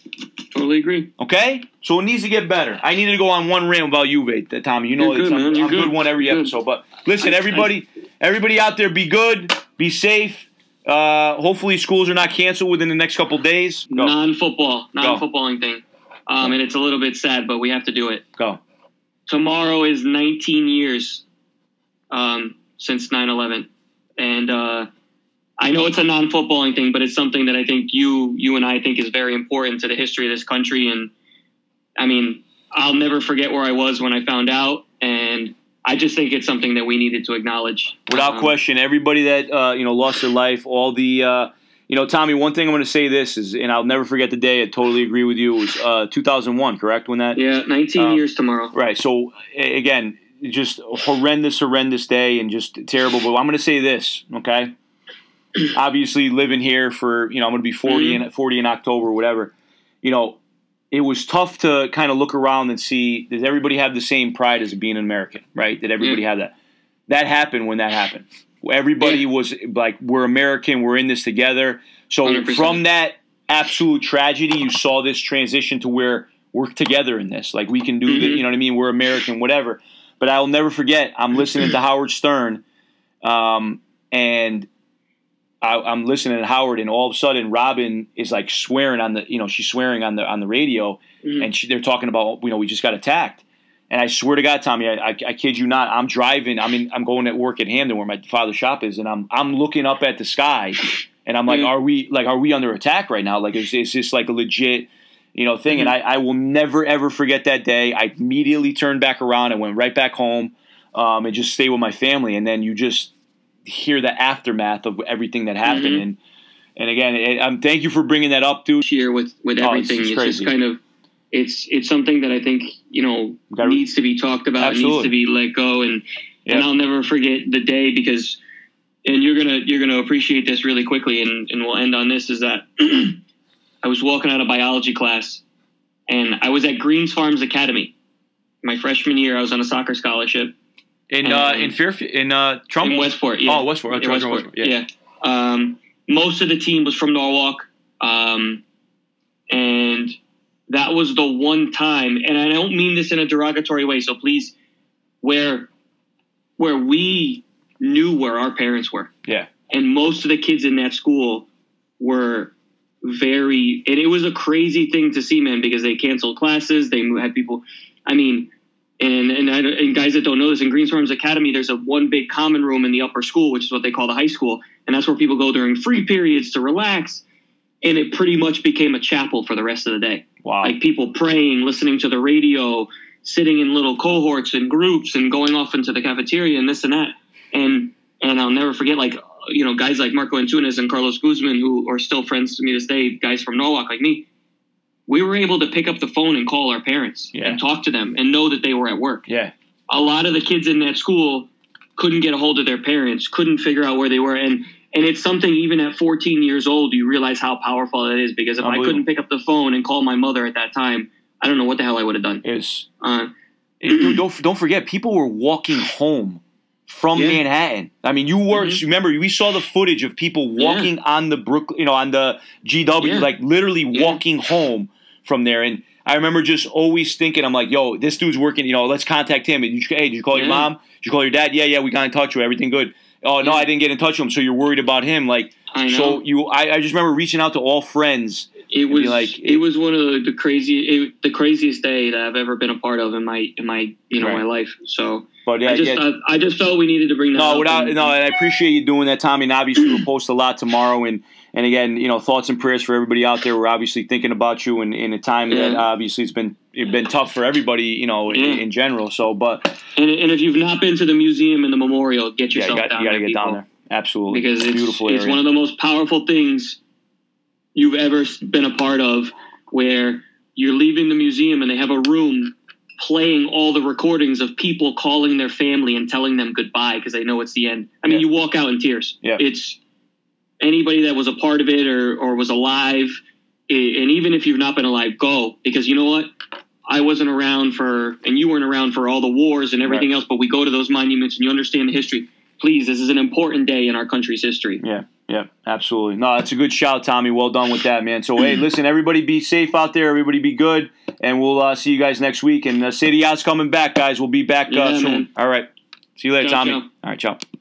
totally agree. Okay? So it needs to get better. I needed to go on one rant about Juve, Tommy. You know You're it's, good, I'm, I'm good good. one every good. episode. But listen, everybody, everybody out there, be good, be safe. Uh, hopefully, schools are not canceled within the next couple days. Go. Non-football, non-footballing thing, um, and it's a little bit sad, but we have to do it. Go. Tomorrow is 19 years um, since 9/11, and uh, I know it's a non-footballing thing, but it's something that I think you you and I think is very important to the history of this country. And I mean, I'll never forget where I was when I found out, and I just think it's something that we needed to acknowledge. Without Um, question, everybody that uh, you know lost their life, all the uh, you know, Tommy. One thing I'm going to say this is, and I'll never forget the day. I totally agree with you. It was uh, 2001, correct? When that Yeah, 19 Um, years tomorrow. Right. So again, just horrendous, horrendous day, and just terrible. But I'm going to say this, okay? Obviously, living here for you know, I'm going to be 40 in 40 in October, whatever. You know, it was tough to kind of look around and see does everybody have the same pride as being an American, right? Did everybody have that? That happened when that happened. Everybody was like, "We're American. We're in this together." So 100%. from that absolute tragedy, you saw this transition to where we're together in this. Like we can do the, Mhm. you know what I mean? We're American, whatever. But I'll never forget. I'm listening to Howard Stern, um, and I, I'm listening to Howard, and all of a sudden, Robin is like swearing on the, you know, she's swearing on the on the radio, Mhm. and she, they're talking about, you know, we just got attacked. And I swear to God, Tommy, I, I, I kid you not. I'm driving. I'm in. I'm going at work at Hamden, where my father's shop is, and I'm I'm looking up at the sky, and I'm like, Mhm. are we like are we under attack right now? Like, is, is this like a legit, you know, thing? And I, I will never ever forget that day. I immediately turned back around and went right back home, um, and just stay with my family. And then you just hear the aftermath of everything that happened. Mhm. And and again, it, um, thank you for bringing that up, dude. year with with Oh, it's- everything. it's It's, just kind of it's it's something that I think you know Gotta- needs to be talked about, Absolutely. needs to be let go, and and I'll never forget the day because and you're gonna you're gonna appreciate this really quickly, and and we'll end on this is that I was walking out of biology class, and I was at Greens Farms Academy. My freshman year, I was on a soccer scholarship In uh, Um, in Fairfield, in uh, Trumbull. in Westport. Yeah. Oh, Westport. Oh, Westport. Westport, yeah. Yeah. Um, most of the team was from Norwalk. Um, and that was the one time, and I don't mean this in a derogatory way, so please, where where we knew where our parents were. Yeah. And most of the kids in that school were very, and it was a crazy thing to see, man, because they canceled classes. They had people, I mean, and and, I, and guys that don't know this, in Greens Farms Academy, there's a one big common room in the upper school, which is what they call the high school, and that's where people go during free periods to relax. And it pretty much became a chapel for the rest of the day Wow. like people praying, listening to the radio, sitting in little cohorts and groups, and going off into the cafeteria and this and that. And and I'll never forget, like you know, guys like Marco Antunes and Carlos Guzman, who are still friends to me to this day, guys from Norwalk like me. We were able to pick up the phone and call our parents Yeah. and talk to them and know that they were at work. yeah. A lot of the kids in that school couldn't get a hold of their parents, couldn't figure out where they were, and and it's something even at 14 years old you realize how powerful that is because if I couldn't pick up the phone and call my mother at that time, I don't know what the hell I would have done. It's Uh, it- don't don't forget people were walking home from Yeah. Manhattan. I mean, you were Mhm. remember we saw the footage of people walking on the Brook, you know, on the GW, Yeah. like literally Yeah. walking home from there. And I remember just always thinking, I'm like, yo, this dude's working. You know, let's contact him. And you, hey, did you call your mom? Did you call your dad? Yeah, yeah, we got in touch with. Everything good. Oh no, Yeah. I didn't get in touch with him. So you're worried about him, like. I know So you, I, I just remember reaching out to all friends. it was like- it, was one of the, crazy it, the craziest day that I've ever been a part of in my in my you know Right. my life. So But yeah, I just yeah, I, I just felt we needed to bring that No, without and- no, and I appreciate you doing that, Tommy. And obviously, we'll post a lot tomorrow. And and again, you know, thoughts and prayers for everybody out there. We're obviously thinking about you in, in a time that Yeah. obviously has been it's been tough for everybody, you know, in, Yeah. in general. So, but And, and if you've not been to the museum and the memorial, get yeah, you yourself got, down you got to get down there. Absolutely, because it's, beautiful it's area. one of the most powerful things you've ever been a part of where you're leaving the museum and they have a room playing all the recordings of people calling their family and telling them goodbye because they know it's the end. I mean, Yeah. you walk out in tears. Yeah. It's anybody that was a part of it or, or was alive, and even if you've not been alive, go because you know what? I wasn't around for, and you weren't around for all the wars and everything Right. else, but we go to those monuments and you understand the history. Please, this is an important day in our country's history. Yeah, yeah, absolutely. No, that's a good shout, Tommy. Well done with that, man. So, hey, listen, everybody be safe out there. Everybody be good. And we'll uh, see you guys next week. And uh, Serie A's coming back, guys. We'll be back uh, Yeah, soon. man. All right. See you later, Ciao, Tommy. ciao. All right, ciao.